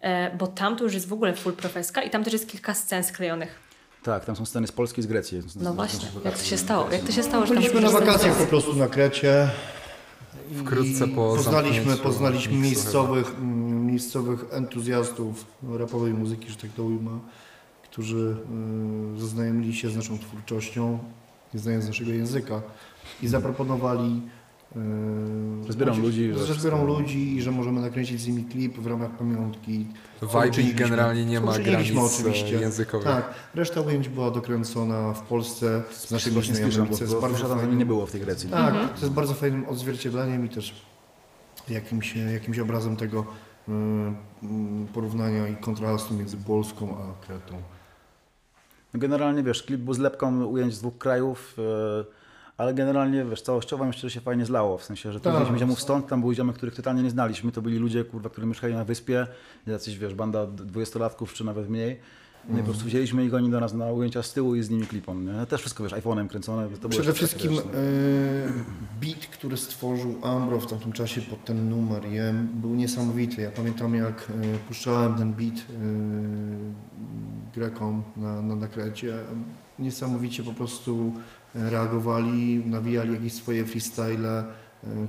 E, bo tam to już jest w ogóle full profeska i tam też jest kilka scen sklejonych. Tak, tam są sceny z Polski i z Grecji. No właśnie, jak to się stało? Jak to się stało, że tam Byliśmy na wakacjach po prostu na Krecie. i Wkrótce po poznaliśmy, poznaliśmy miejscowych, mm, miejscowych entuzjastów rapowej muzyki, że tak to ujmę, którzy y, zaznajomili się z naszą twórczością, nie znając naszego języka i zaproponowali y, Że zbierą że- ludzi, że wszystko- ludzi i że możemy nakręcić z nimi klip w ramach pamiątki. Vibe generalnie nie ma granic oczywiście. e, językowych. Tak, reszta ujęć była dokręcona w Polsce z naszymi Właśnie z znajomymi, bo, co jest bo bardzo Frisza tam fajne. nie było w tej Grecji. Tak, to jest bardzo fajnym odzwierciedleniem i też jakimś, jakimś obrazem tego y, y, porównania i kontrastu między Polską a Kretą. Generalnie wiesz, klip był zlepką ujęć z dwóch krajów, e, ale generalnie wiesz, całościowo myślę, że się fajnie zlało. W sensie, że tu Tak. mieliśmy ziomów stąd, tam były ziomy, których totalnie nie znaliśmy. To byli ludzie, kurwa, którzy mieszkali na wyspie, jacyś wiesz, banda dwudziestolatków czy nawet mniej. No i po prostu wzięliśmy ich oni do nas na ujęcia z tyłu i z nimi klipą. Nie? Też wszystko wiesz, iPhone'em kręcone. Przede wszystkim takie, wiesz, y, beat, który stworzył Ambro w tamtym czasie pod ten numer był niesamowity. Ja pamiętam jak y, puszczałem ten beat y, Grekom na, na, na Krecie. Niesamowicie po prostu reagowali, nawijali jakieś swoje freestyle,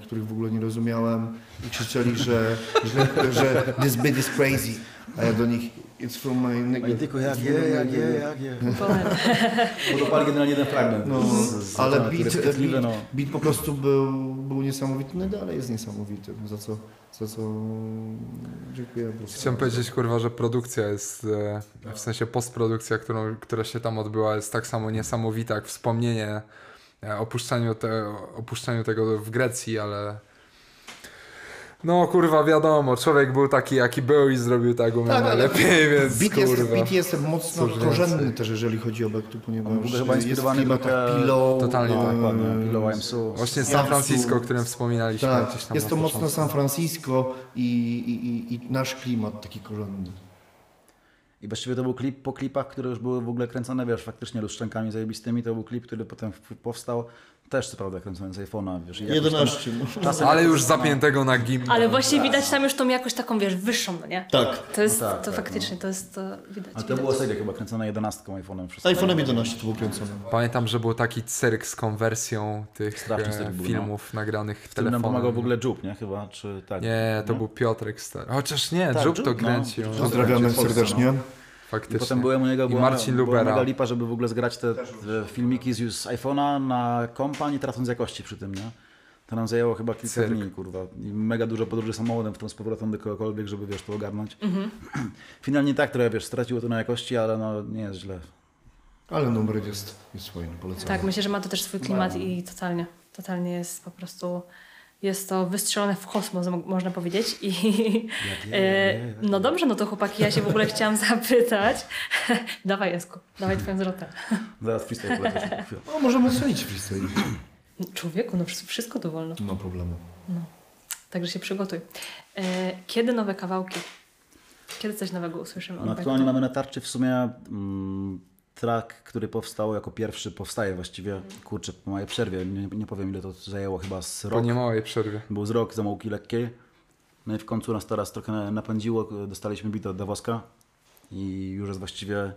których w ogóle nie rozumiałem i krzyczeli, że, że, że this beat is crazy. A ja do nich, it's from my nigga. I tylko jak je, jak je, jak je. Podobali generalnie jeden fragment. No, z, z, ale z, beat, beat, no. beat po prostu był, był niesamowity, no dalej jest niesamowity, za co, za co dziękuję. Chciałem powiedzieć, kurwa, że produkcja jest, e, w sensie postprodukcja, którą, która się tam odbyła, jest tak samo niesamowita jak wspomnienie e, opuszczaniu, te, opuszczaniu tego w Grecji, ale no kurwa, wiadomo, człowiek był taki, jaki był i zrobił tak umiał Tak, ale najlepiej, więc Beat jest, kurwa. beat jest mocno korzenny też, jeżeli chodzi o Bektu, On ponieważ chyba jest w inspirowany klimatach trochę- Pillow, Totalnie tak, Pillow IMSU. Właśnie. San Francisco, o którym wspominaliśmy Tak, gdzieś tam jest to mocno. San Francisco i, i, i, i nasz klimat taki korzenny. I właściwie to był klip po klipach, które już były w ogóle kręcone, wiesz, faktycznie lustrzękami zajebistymi. To był klip, który potem powstał, też co prawda kręcony z iPhone'a, wiesz. i jakoś tam 11. Czasem Ale już zapiętego na gim. Ale właśnie widać tam już tą jakoś taką, wiesz, wyższą, no nie? Tak, To jest, No tak, to tak, faktycznie, to jest, to widać. Ale to widać. było serio chyba kręcone 11 iPhone'em. z wszystko. iPhone'em 11 to było kręcone. Pamiętam, że był taki cyrk z konwersją tych e, był, no. filmów nagranych W tym nam telefonem. pomagał w ogóle Jup, nie? Chyba, czy tak? Nie, to był Piotrek Stary. Chociaż nie, Tak, Żub to no. kręcił. Pozdrawiamy w Serdecznie. I Faktycznie. potem byłem u niego, I Marcin była Lubera. mega lipa, żeby w ogóle zgrać te, te filmiki z, z iPhone'a na kompa, nie tracąc jakości przy tym, nie? To nam zajęło chyba kilka Cyrk. dni, kurwa. I mega dużo podróży samochodem w tą z powrotem do kogokolwiek, żeby, wiesz, to ogarnąć. Mhm. Finalnie tak, trochę, wiesz, straciło to na jakości, ale no, nie jest źle. Ale numer jest, jest fajny, polecam. Tak, myślę, że ma to też swój klimat i totalnie, totalnie jest po prostu, jest to wystrzelone w kosmos, mo- można powiedzieć. I e, no dobrze, no to chłopaki, ja się w ogóle chciałam zapytać. dawaj Jesku, dawaj twoją zwrotę. Zaraz freestyle polecę. No, możemy strzelić freestyle. Człowieku, no wsz- wszystko tu wolno, Nie ma problemu. także się przygotuj. E, kiedy nowe kawałki? Kiedy coś nowego usłyszymy? No, aktualnie mamy na tarczy w sumie mm, track, który powstał jako pierwszy, powstaje właściwie, kurczę, po mojej przerwie, nie, nie powiem ile to zajęło, chyba z Po rok. niemałej przerwie. Był z rok zamółki lekkiej. No i w końcu nas teraz trochę napędziło, dostaliśmy bit od Dawoska i już jest właściwie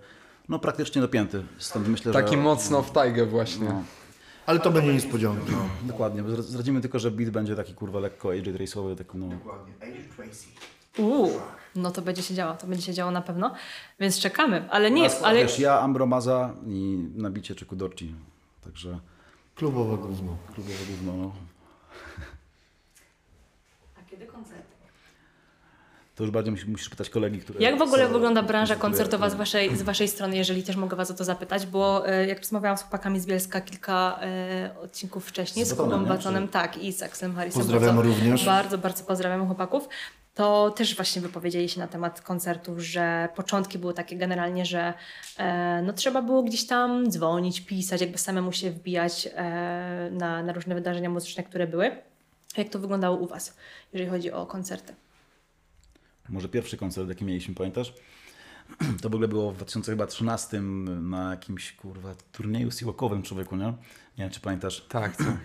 no, praktycznie dopięty. Stąd myślę, Taki że... mocno w tajgę właśnie. No, Ale to będzie niespodzianka. dokładnie, bo zdradzimy tylko, że beat będzie taki kurwa lekko AJ Trace'owy, taki no... Uuu, no to będzie się działo, to będzie się działo na pewno, więc czekamy, ale nie, Nas- ale Wiesz, ja, Ambro Maza i na bicie czy Kudorci. Także Klubowe gówno. klubowe gówno, no. A kiedy koncerty? To już bardziej musisz, pytać kolegi, które... Jak w ogóle są- wygląda branża koncertowa z waszej, z waszej strony, jeżeli też mogę was o to zapytać, bo e, jak rozmawiałam z chłopakami z Bielska kilka e, odcinków wcześniej, Z z Kubą Czy- tak, i z Axelem Harrisem. Pozdrawiamy bardzo, również. Bardzo, bardzo pozdrawiamy chłopaków. To też właśnie wypowiedzieli się na temat koncertów, że początki były takie generalnie, że e, no, trzeba było gdzieś tam dzwonić, pisać, jakby samemu się wbijać e, na, na różne wydarzenia muzyczne, które były. Jak to wyglądało u was, jeżeli chodzi o koncerty? Może pierwszy koncert, jaki mieliśmy, pamiętasz? To w ogóle było w 2013 na jakimś kurwa turnieju siłokowym człowieku, nie? Nie wiem, czy pamiętasz. Tak, tak.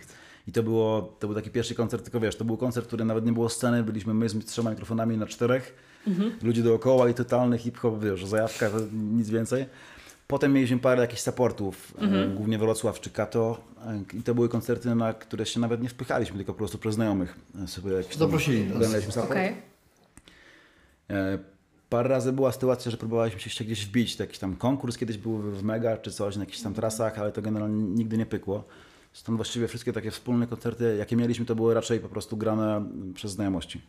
I to, było, to był taki pierwszy koncert, tylko wiesz, to był koncert, który nawet nie było sceny, byliśmy my z trzema mikrofonami na czterech, ludzie dookoła i totalny hip-hop, wiesz, zajawka, nic więcej. Potem mieliśmy parę jakichś supportów, e, głównie Wrocław czy Kato e, i to były koncerty, na które się nawet nie wpychaliśmy, tylko po prostu przez znajomych e, sobie jakiś Zaprosili nas. E, Parę razy była sytuacja, że próbowaliśmy się gdzieś wbić. To jakiś tam konkurs kiedyś był w Mega czy coś, na jakichś tam trasach, ale to generalnie nigdy nie pykło. Stąd właściwie wszystkie takie wspólne koncerty, jakie mieliśmy, to były raczej po prostu grane przez znajomości.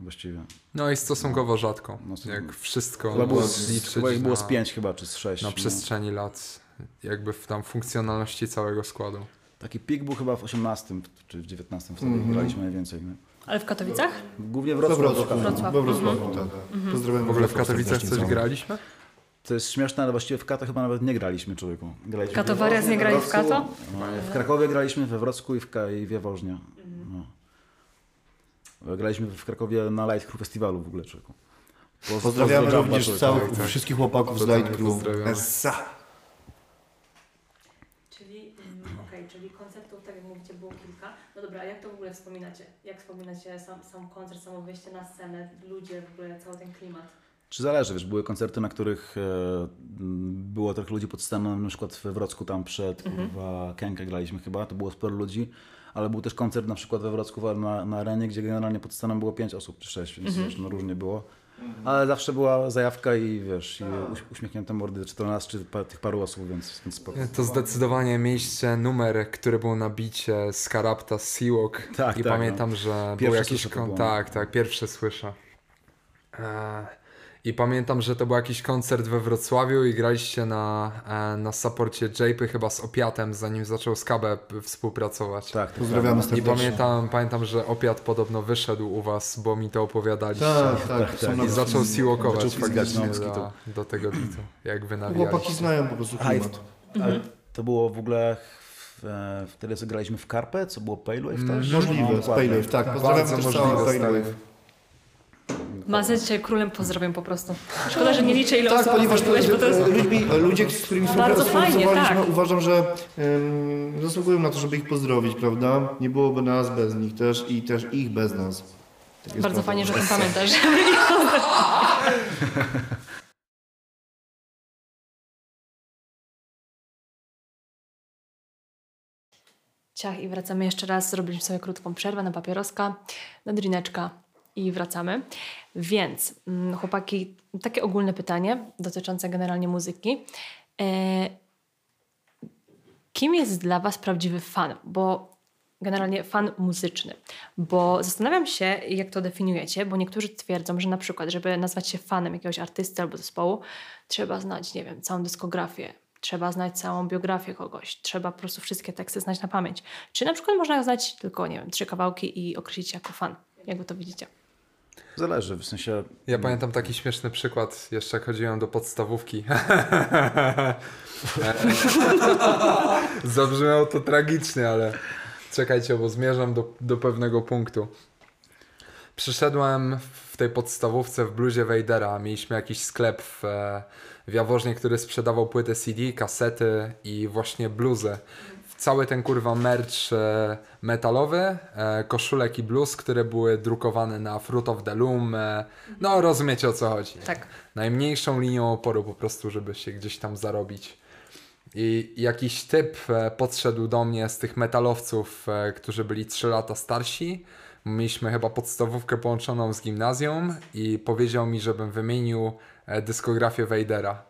Właściwie. No i stosunkowo rzadko. No, to- Jak wszystko Chyba było, z, chyba ich było z pięć chyba, czy z sześć. na no. przestrzeni lat, jakby w tam funkcjonalności całego składu. Taki pik był chyba w 18 czy w 19 wtedy Mhm. graliśmy najwięcej. Nie? Ale w Katowicach? Głównie w Wrocławiu. Wrocławiu. Wrocław. We Wrocławiu, tak. Pozdrawiam W ogóle w Wrocław Katowicach coś graliśmy? To jest śmieszne, ale właściwie w Kato chyba nawet nie graliśmy człowieku. Graliśmy Kato w Warias nie grali w Kato? no, W Krakowie graliśmy, we Wrocku i w, Ka- i w Jaworznie. No. Graliśmy w Krakowie na Light Crew Festiwalu w ogóle człowieku. Po- Pozdrawiamy również całych, człowieku. wszystkich chłopaków z Light Crew. Czyli, mm, okej, czyli koncertów, tak jak mówicie, było kilka. No dobra, a jak to w ogóle wspominacie? Jak wspominacie sam, sam koncert, samo wyjście na scenę, ludzie, w ogóle cały ten klimat? Czy zależy, wiesz, były koncerty, na których e, było trochę ludzi pod sceną, na przykład we Wrocku tam przed Mhm. kurwa graliśmy chyba, to było sporo ludzi, ale był też koncert na przykład we Wrocku na, na arenie, gdzie generalnie pod sceną było pięć osób czy sześć, więc Mhm. wiesz, no różnie było. Ale zawsze była zajawka i wiesz, i uś, uśmiechnięte mordy, czy to nas, czy pa, tych paru osób, więc, więc spoko. To zdecydowanie miejsce numer, który był na bicie z Karapta z Seawalk. Tak, I tak, pamiętam, że był Pierwsze jakiś kon- było. Tak, tak, pierwsze słyszę. E, I pamiętam, że to był jakiś koncert we Wrocławiu i graliście na, e, na saporcie Japy chyba z Opiatem, zanim zaczął z KB współpracować. Tak, tak, Pozdrawiamy tak. I serdecznie. pamiętam, pamiętam, że Opiat podobno wyszedł u was, bo mi to opowiadaliście. Tak, tak. tak, tak. I zaczął siłokować faktycznie no, do, do tego bitu, jak wy Chłopaki nawijaliście. znają po prostu klimat. Ale to było w ogóle w, wtedy, co graliśmy w Karpę, co było Paywave też? Mm, Możliwe, No, z tak. Pozdrawiam Bardzo też całą możliwe. Mazę dzisiaj królem pozdrawiam po prostu. Szkoda, że nie liczę ile Tak, osób ponieważ to, bo to jest... ludźmi, ludzie, z którymi współpracowaliśmy, tak. uważam, że um, zasługują na to, żeby ich pozdrowić, prawda? Nie byłoby nas bez nich też i też ich bez nas. Tak Bardzo fajnie, że o tym pamiętasz. Ciach i wracamy jeszcze raz. Zrobiliśmy sobie krótką przerwę na papieroska, na drineczka i wracamy. Więc mm, chłopaki, takie ogólne pytanie dotyczące generalnie muzyki. E, kim jest dla Was prawdziwy fan? Bo generalnie fan muzyczny. Bo zastanawiam się, jak to definiujecie, bo niektórzy twierdzą, że na przykład, żeby nazwać się fanem jakiegoś artysty albo zespołu, trzeba znać, nie wiem, całą dyskografię, trzeba znać całą biografię kogoś, trzeba po prostu wszystkie teksty znać na pamięć. Czy na przykład można znać tylko, nie wiem, trzy kawałki i określić się jako fan? Jak wy to widzicie? Zależy, w sensie Ja pamiętam taki śmieszny przykład, jeszcze jak chodziłem do podstawówki. Zabrzmiało to tragicznie, ale czekajcie, bo zmierzam do, do pewnego punktu. Przyszedłem w tej podstawówce w bluzie Vadera. Mieliśmy jakiś sklep w, e, w Jaworznie, który sprzedawał płyty CD, kasety i właśnie bluzy. Cały ten kurwa merch e, metalowy, e, koszulek i bluz, które były drukowane na Fruit of the Loom. E, no rozumiecie o co chodzi. Tak. Najmniejszą linią oporu po prostu, żeby się gdzieś tam zarobić. I jakiś typ podszedł do mnie z tych metalowców, którzy byli 3 lata starsi. Mieliśmy chyba podstawówkę połączoną z gimnazją i powiedział mi, żebym wymienił dyskografię Vadera.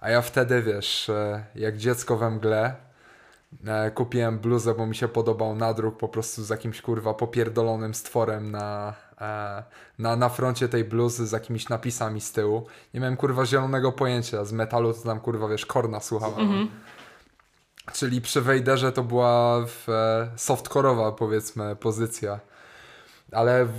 A ja wtedy, wiesz, jak dziecko we mgle, kupiłem bluzę, bo mi się podobał nadruk po prostu z jakimś kurwa popierdolonym stworem na, e, na, na froncie tej bluzy z jakimiś napisami z tyłu. Nie miałem kurwa zielonego pojęcia, z metalu to tam kurwa wiesz, korna słuchałem. Czyli przy Wejderze to była w, e, softcore'owa powiedzmy pozycja. Ale w,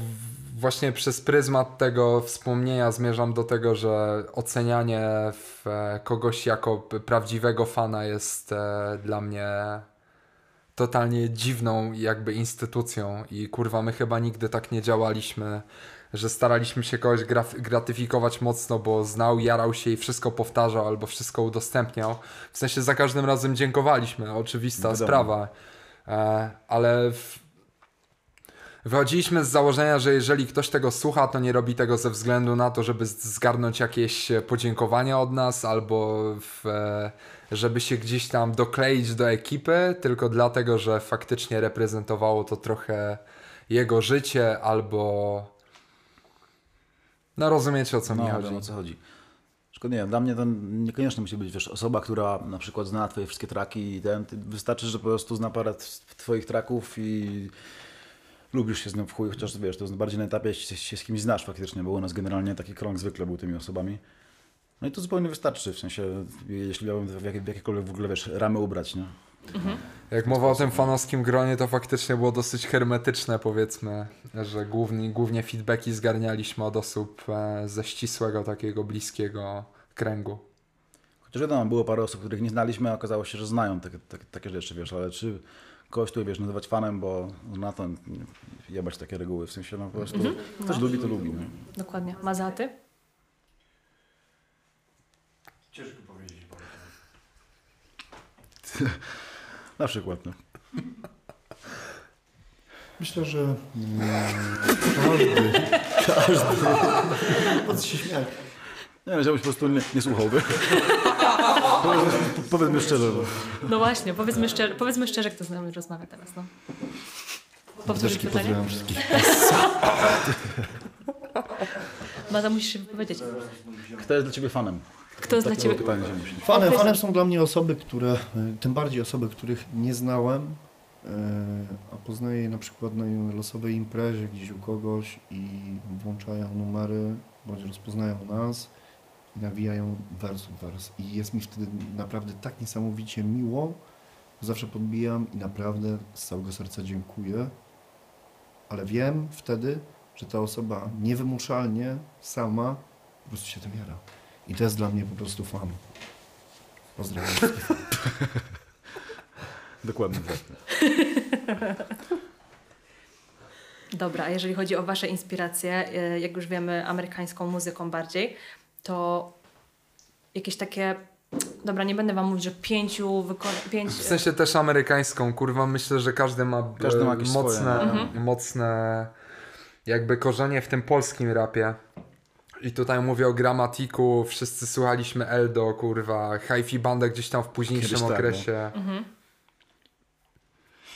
właśnie przez pryzmat tego wspomnienia zmierzam do tego, że ocenianie w, e, kogoś jako prawdziwego fana jest e, dla mnie totalnie dziwną jakby instytucją i kurwa my chyba nigdy tak nie działaliśmy, że staraliśmy się kogoś gratyfikować mocno, bo znał, jarał się i wszystko powtarzał albo wszystko udostępniał. W sensie za każdym razem dziękowaliśmy, oczywista Wiadomo. sprawa. E, ale w... wychodziliśmy z założenia, że jeżeli ktoś tego słucha, to nie robi tego ze względu na to, żeby zgarnąć jakieś podziękowania od nas albo w, e, żeby się gdzieś tam dokleić do ekipy, tylko dlatego, że faktycznie reprezentowało to trochę jego życie albo. No rozumiecie o co mi No, chodzi. wiem o co chodzi. Szkoda, nie, dla mnie to niekoniecznie musi być wiesz, osoba, która na przykład zna twoje wszystkie traki i ten, wystarczy, że po prostu zna parę twoich traków i lubisz się z nią w chuj, chociaż wiesz, to jest bardziej na etapie, jeśli się z kimś znasz faktycznie, bo u nas generalnie taki krąg zwykle był tymi osobami. No i to zupełnie wystarczy, w sensie, jeśli miałbym w, jakie, w jakiekolwiek w ogóle, wiesz, ramy ubrać, nie? Jak mowa o tym fanowskim gronie, to faktycznie było dosyć hermetyczne, powiedzmy, że głównie, głównie feedbacki zgarnialiśmy od osób e, ze ścisłego, takiego bliskiego kręgu. Chociaż wiadomo, było parę osób, których nie znaliśmy, a okazało się, że znają takie, takie, takie rzeczy, wiesz, ale czy kogoś tu, wiesz, nazywać fanem, bo na to nie, jebać takie reguły, w sensie, no po prostu, ktoś lubi, to lubi, no. Dokładnie. Mazaty? Ciężko powiedzieć. Na przykład, no. Myślę, że mm, każdy, każdy, po co się śmiać? Nie wiem, żebyś po prostu nie, nie słuchał, wiesz? Powiedz- Powiedzmy szczerze, No właśnie, powiedzmy szczerze, powiedzmy szczerze kto z nami rozmawia teraz, no. Powtórzyć pytanie? pozdrawiam wszystkich. Maza, musisz się wypowiedzieć. kto jest dla Ciebie fanem? Kto jest dla Ciebie... pytanie. Fanem, fanem są dla mnie osoby, które, tym bardziej osoby, których nie znałem, y, a poznaję je na przykład na losowej imprezie gdzieś u kogoś i włączają numery, bądź rozpoznają nas nawijają wers w wers. I jest mi wtedy naprawdę tak niesamowicie miło, zawsze podbijam i naprawdę z całego serca dziękuję, ale wiem wtedy, że ta osoba niewymuszalnie sama po prostu się tym jara. I to jest dla mnie po prostu fan. Pozdrawiam. Dokładnie tak. Dobra, a jeżeli chodzi o Wasze inspiracje, e, jak już wiemy, amerykańską muzyką bardziej, to jakieś takie... Dobra, nie będę Wam mówić, że pięciu pięć... W sensie też amerykańską, kurwa, myślę, że każdy ma, e, Każdy ma jakieś mocne, swoje, mocne jakby korzenie w tym polskim rapie. I tutaj mówię o gramatiku, wszyscy słuchaliśmy Eldo, kurwa, Hi-Fi Banda gdzieś tam w późniejszym tak, okresie.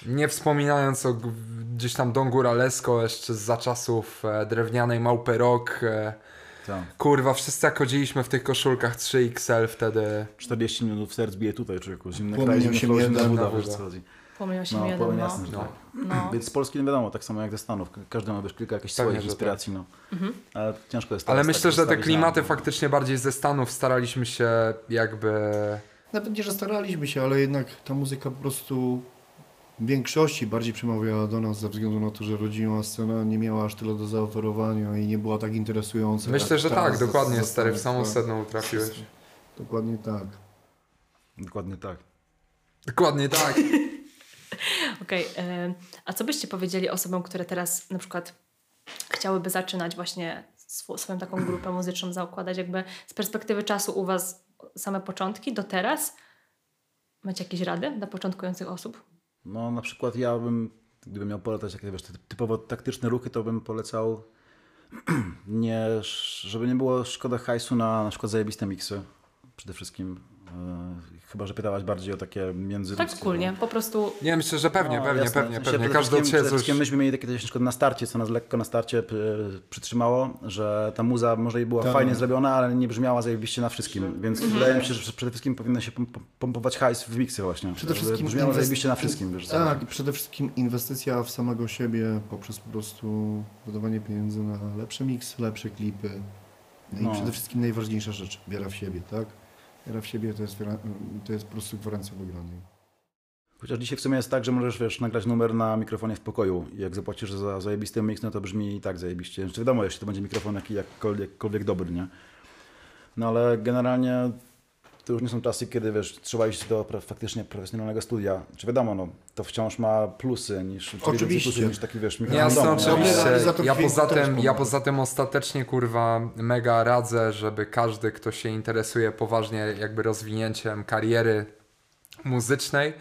Nie wspominając o gdzieś tam Don Góralesko jeszcze za czasów e, drewnianej małpy rock. E, Tak. kurwa, wszyscy jak chodziliśmy w tych koszulkach 3XL wtedy. 40 minut w serc bije tutaj, człowieku. Zimny Płomień kraj, zimny flow, 8.1 zimna na woda, wiesz co chodzi. No, 8.1, powiem no. jasne, że No. tak. no. Więc z Polski nie wiadomo, tak samo jak ze Stanów. Każdy ma wiesz, kilka jakichś Pewnie, swoich że tak. inspiracji, no. Ale ciężko jest Ale myślę, tak że te klimaty na- faktycznie bardziej ze Stanów staraliśmy się jakby. Nawet nie, że staraliśmy się, ale jednak ta muzyka po prostu większości bardziej przemawiała do nas ze względu na to, że rodzima scena nie miała aż tyle do zaoferowania i nie była tak interesująca. Myślę, że tak, dokładnie, ze stary, w samą tak. sedno trafiłeś. Dokładnie tak. Dokładnie tak. Dokładnie tak. Okej, e, a co byście powiedzieli osobom, które teraz na przykład chciałyby zaczynać właśnie sw- swoją taką grupę muzyczną zakładać, jakby z perspektywy czasu u Was same początki do teraz? Macie jakieś rady dla początkujących osób? No na przykład ja bym, gdybym miał polecać jakieś wiesz, typowo taktyczne ruchy, to bym polecał nie, żeby nie było szkoda hajsu na na przykład zajebiste miksy. Przede wszystkim. E, chyba, że pytałaś bardziej o takie między Tak wspólnie, po prostu Nie, myślę, że pewnie, No, pewnie, jasne. pewnie, pewnie. przede Każdy od siebie przede coś... wszystkim myśmy mieli takie coś na na starcie, co nas lekko na starcie y, przytrzymało, że ta muza może i była Tak. fajnie zrobiona, ale nie brzmiała zajebiście na wszystkim. Więc wydaje mi się, że przede wszystkim powinno się pom- pompować hajs w miksy właśnie. Przede żeby wszystkim brzmiało inwest- zajebiście na wszystkim. Wiesz, Tak, i przede wszystkim inwestycja w samego siebie poprzez po prostu wydawanie pieniędzy na lepsze miksy, lepsze klipy. No i No. przede wszystkim najważniejsza rzecz, wiara w siebie, tak? Wiara w siebie to jest, to jest po prostu gwarancja wygranej. Chociaż dzisiaj w sumie jest tak, że możesz wiesz, nagrać numer na mikrofonie w pokoju jak zapłacisz za zajebisty mix, no to brzmi i tak zajebiście. Znaczy wiadomo, jeśli to będzie mikrofon jaki, jakkolwiek, jakkolwiek dobry, nie? No ale generalnie to już nie są czasy, kiedy wiesz, trzeba iść do faktycznie profesjonalnego studia. Czy wiadomo, no, to wciąż ma plusy niż, Oczywiście. plusów niż taki wiesz, mikrofon Jasne, w domu? Dobry oczywiście. Ja poza, tym, ja poza tym ostatecznie, kurwa, mega radzę, żeby każdy, kto się interesuje poważnie jakby rozwinięciem kariery muzycznej,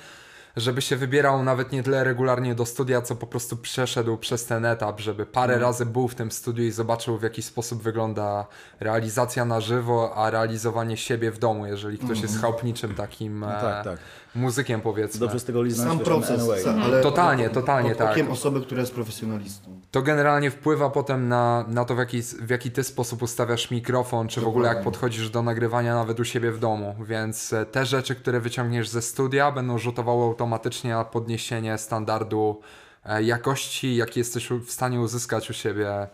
żeby się wybierał nawet nie tyle regularnie do studia, co po prostu przeszedł przez ten etap, żeby parę Mhm. razy był w tym studiu i zobaczył w jaki sposób wygląda realizacja na żywo, a realizowanie siebie w domu, jeżeli ktoś jest chałupniczym takim Mhm. No e, tak, tak. muzykiem powiedzmy. Dobrze z tego liznąć Sam proces, anyway. sa- ale Totalnie, totalnie, pod tak. osoby, która jest profesjonalistą. To generalnie wpływa potem na, na to, w jaki, w jaki ty sposób ustawiasz mikrofon, czy w ogóle jak podchodzisz do nagrywania nawet u siebie w domu. Więc e, te rzeczy, które wyciągniesz ze studia, będą rzutowały automatycznie podniesienie standardu e, jakości, jaki jesteś w stanie uzyskać u siebie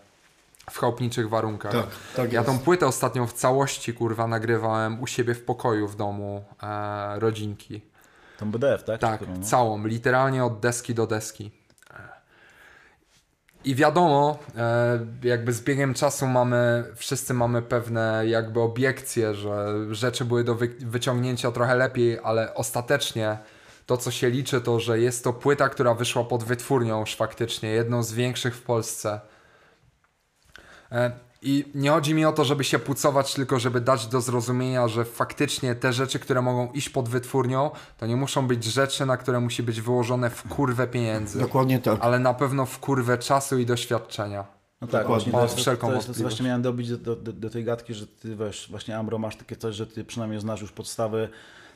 w chałupniczych warunkach. Tak, tak ja tą płytę ostatnią w całości, kurwa, nagrywałem u siebie w pokoju w domu e, rodzinki. Tą BDF, tak? Tak, Którą, no. całą, literalnie od deski do deski. I wiadomo, e, jakby z biegiem czasu mamy, wszyscy mamy pewne jakby obiekcje, że rzeczy były do wy wyciągnięcia trochę lepiej, ale ostatecznie to, co się liczy, to, że jest to płyta, która wyszła pod wytwórnią już faktycznie, jedną z większych w Polsce. E, I nie chodzi mi o to, żeby się pucować, tylko żeby dać do zrozumienia, że faktycznie te rzeczy, które mogą iść pod wytwórnią, to nie muszą być rzeczy, na które musi być wyłożone w kurwę pieniędzy, Dokładnie tak. ale na pewno w kurwę czasu i doświadczenia. No tak, właśnie to jest, to, wszelką to jest to, wątpliwość. właśnie miałem dobić do, do, do tej gadki, że ty wiesz, właśnie Ambro masz takie coś, że ty przynajmniej znasz już podstawy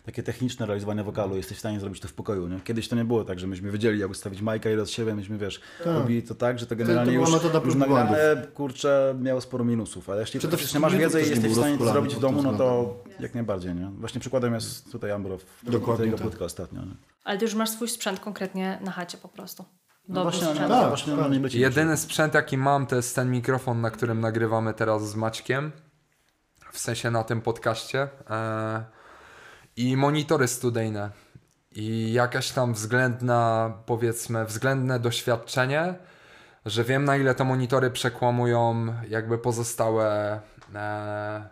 takie techniczne realizowania wokalu, jesteś w stanie zrobić to w pokoju, nie? Kiedyś to nie było tak, że myśmy wiedzieli jak ustawić majka i od siebie, myśmy wiesz, robili to tak, że to generalnie już, metoda już prób nagrane, kurczę, miało sporo minusów, ale jeśli Przede wszystkim masz wiedzę i jesteś w stanie to zrobić w domu, no to jak najbardziej, nie? Właśnie przykładem jest tutaj Ambro, tego tak. płytka ostatnio, nie? Ale ty już masz swój sprzęt konkretnie na chacie po prostu. No Dobry właśnie, sprzęt. Tak, właśnie tak. Jedyny sprzęt, jaki mam, to jest ten mikrofon, na którym nagrywamy teraz z Maćkiem. W sensie na tym podcaście. E, I monitory studyjne. I jakaś tam względna, powiedzmy, względne doświadczenie, że wiem na ile te monitory przekłamują jakby pozostałe, e,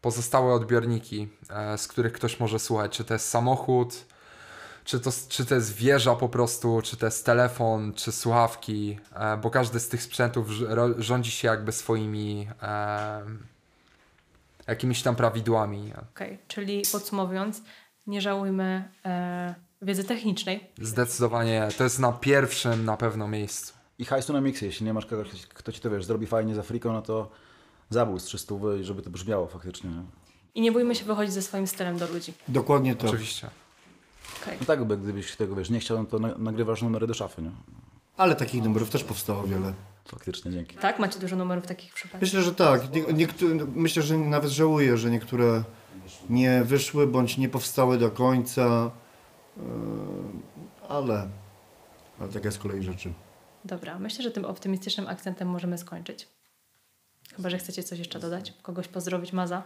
pozostałe odbiorniki, e, z których ktoś może słuchać. Czy to jest samochód, czy to, czy to jest wieża po prostu, czy to jest telefon, czy słuchawki, e, bo każdy z tych sprzętów rządzi się jakby swoimi e, jakimiś tam prawidłami. Okej, czyli podsumowując, nie żałujmy e, wiedzy technicznej. Zdecydowanie to jest na pierwszym na pewno miejscu. I hajsu na miksy, jeśli nie masz kogoś, kto ci to wiesz, zrobi fajnie za friką, no to zabój z 300 i żeby to brzmiało faktycznie. Nie? I nie bójmy się wychodzić ze swoim stylem do ludzi. Dokładnie tak. Oczywiście. Okej. No tak, by gdybyś tego wiesz, nie chciał, no to na, nagrywasz numery do szafy, nie? Ale takich numerów też powstało wiele. Faktycznie, dzięki. Tak? Macie dużo numerów takich przypadków? Myślę, że tak. Nie, niektóre, myślę, że nawet żałuję, że niektóre nie wyszły bądź nie powstały do końca. Yy, Ale, ale taka jest kolej rzeczy. Dobra, myślę, że tym optymistycznym akcentem możemy skończyć. Chyba, że chcecie coś jeszcze dodać? Kogoś pozdrowić, Maza?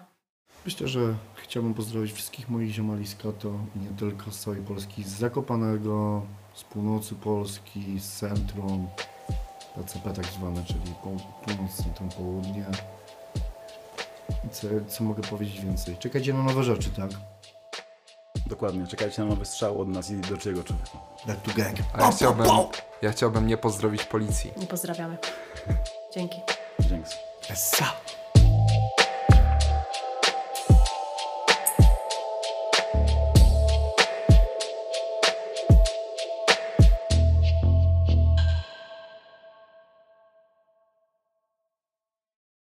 Myślę, że chciałbym pozdrowić wszystkich moich ziomali z Kato i nie tylko z całej Polski, z Zakopanego, z północy Polski, z centrum, PCP tak zwane, czyli po- północ, centrum, południe. I co, co mogę powiedzieć więcej? Czekajcie na nowe rzeczy, tak? Dokładnie, czekajcie na nowy strzał od nas i do czego człowieka. Back to gang. A ja chciałbym, ja chciałbym nie pozdrowić policji. Nie pozdrawiamy. Dzięki. Dzięki. Essa.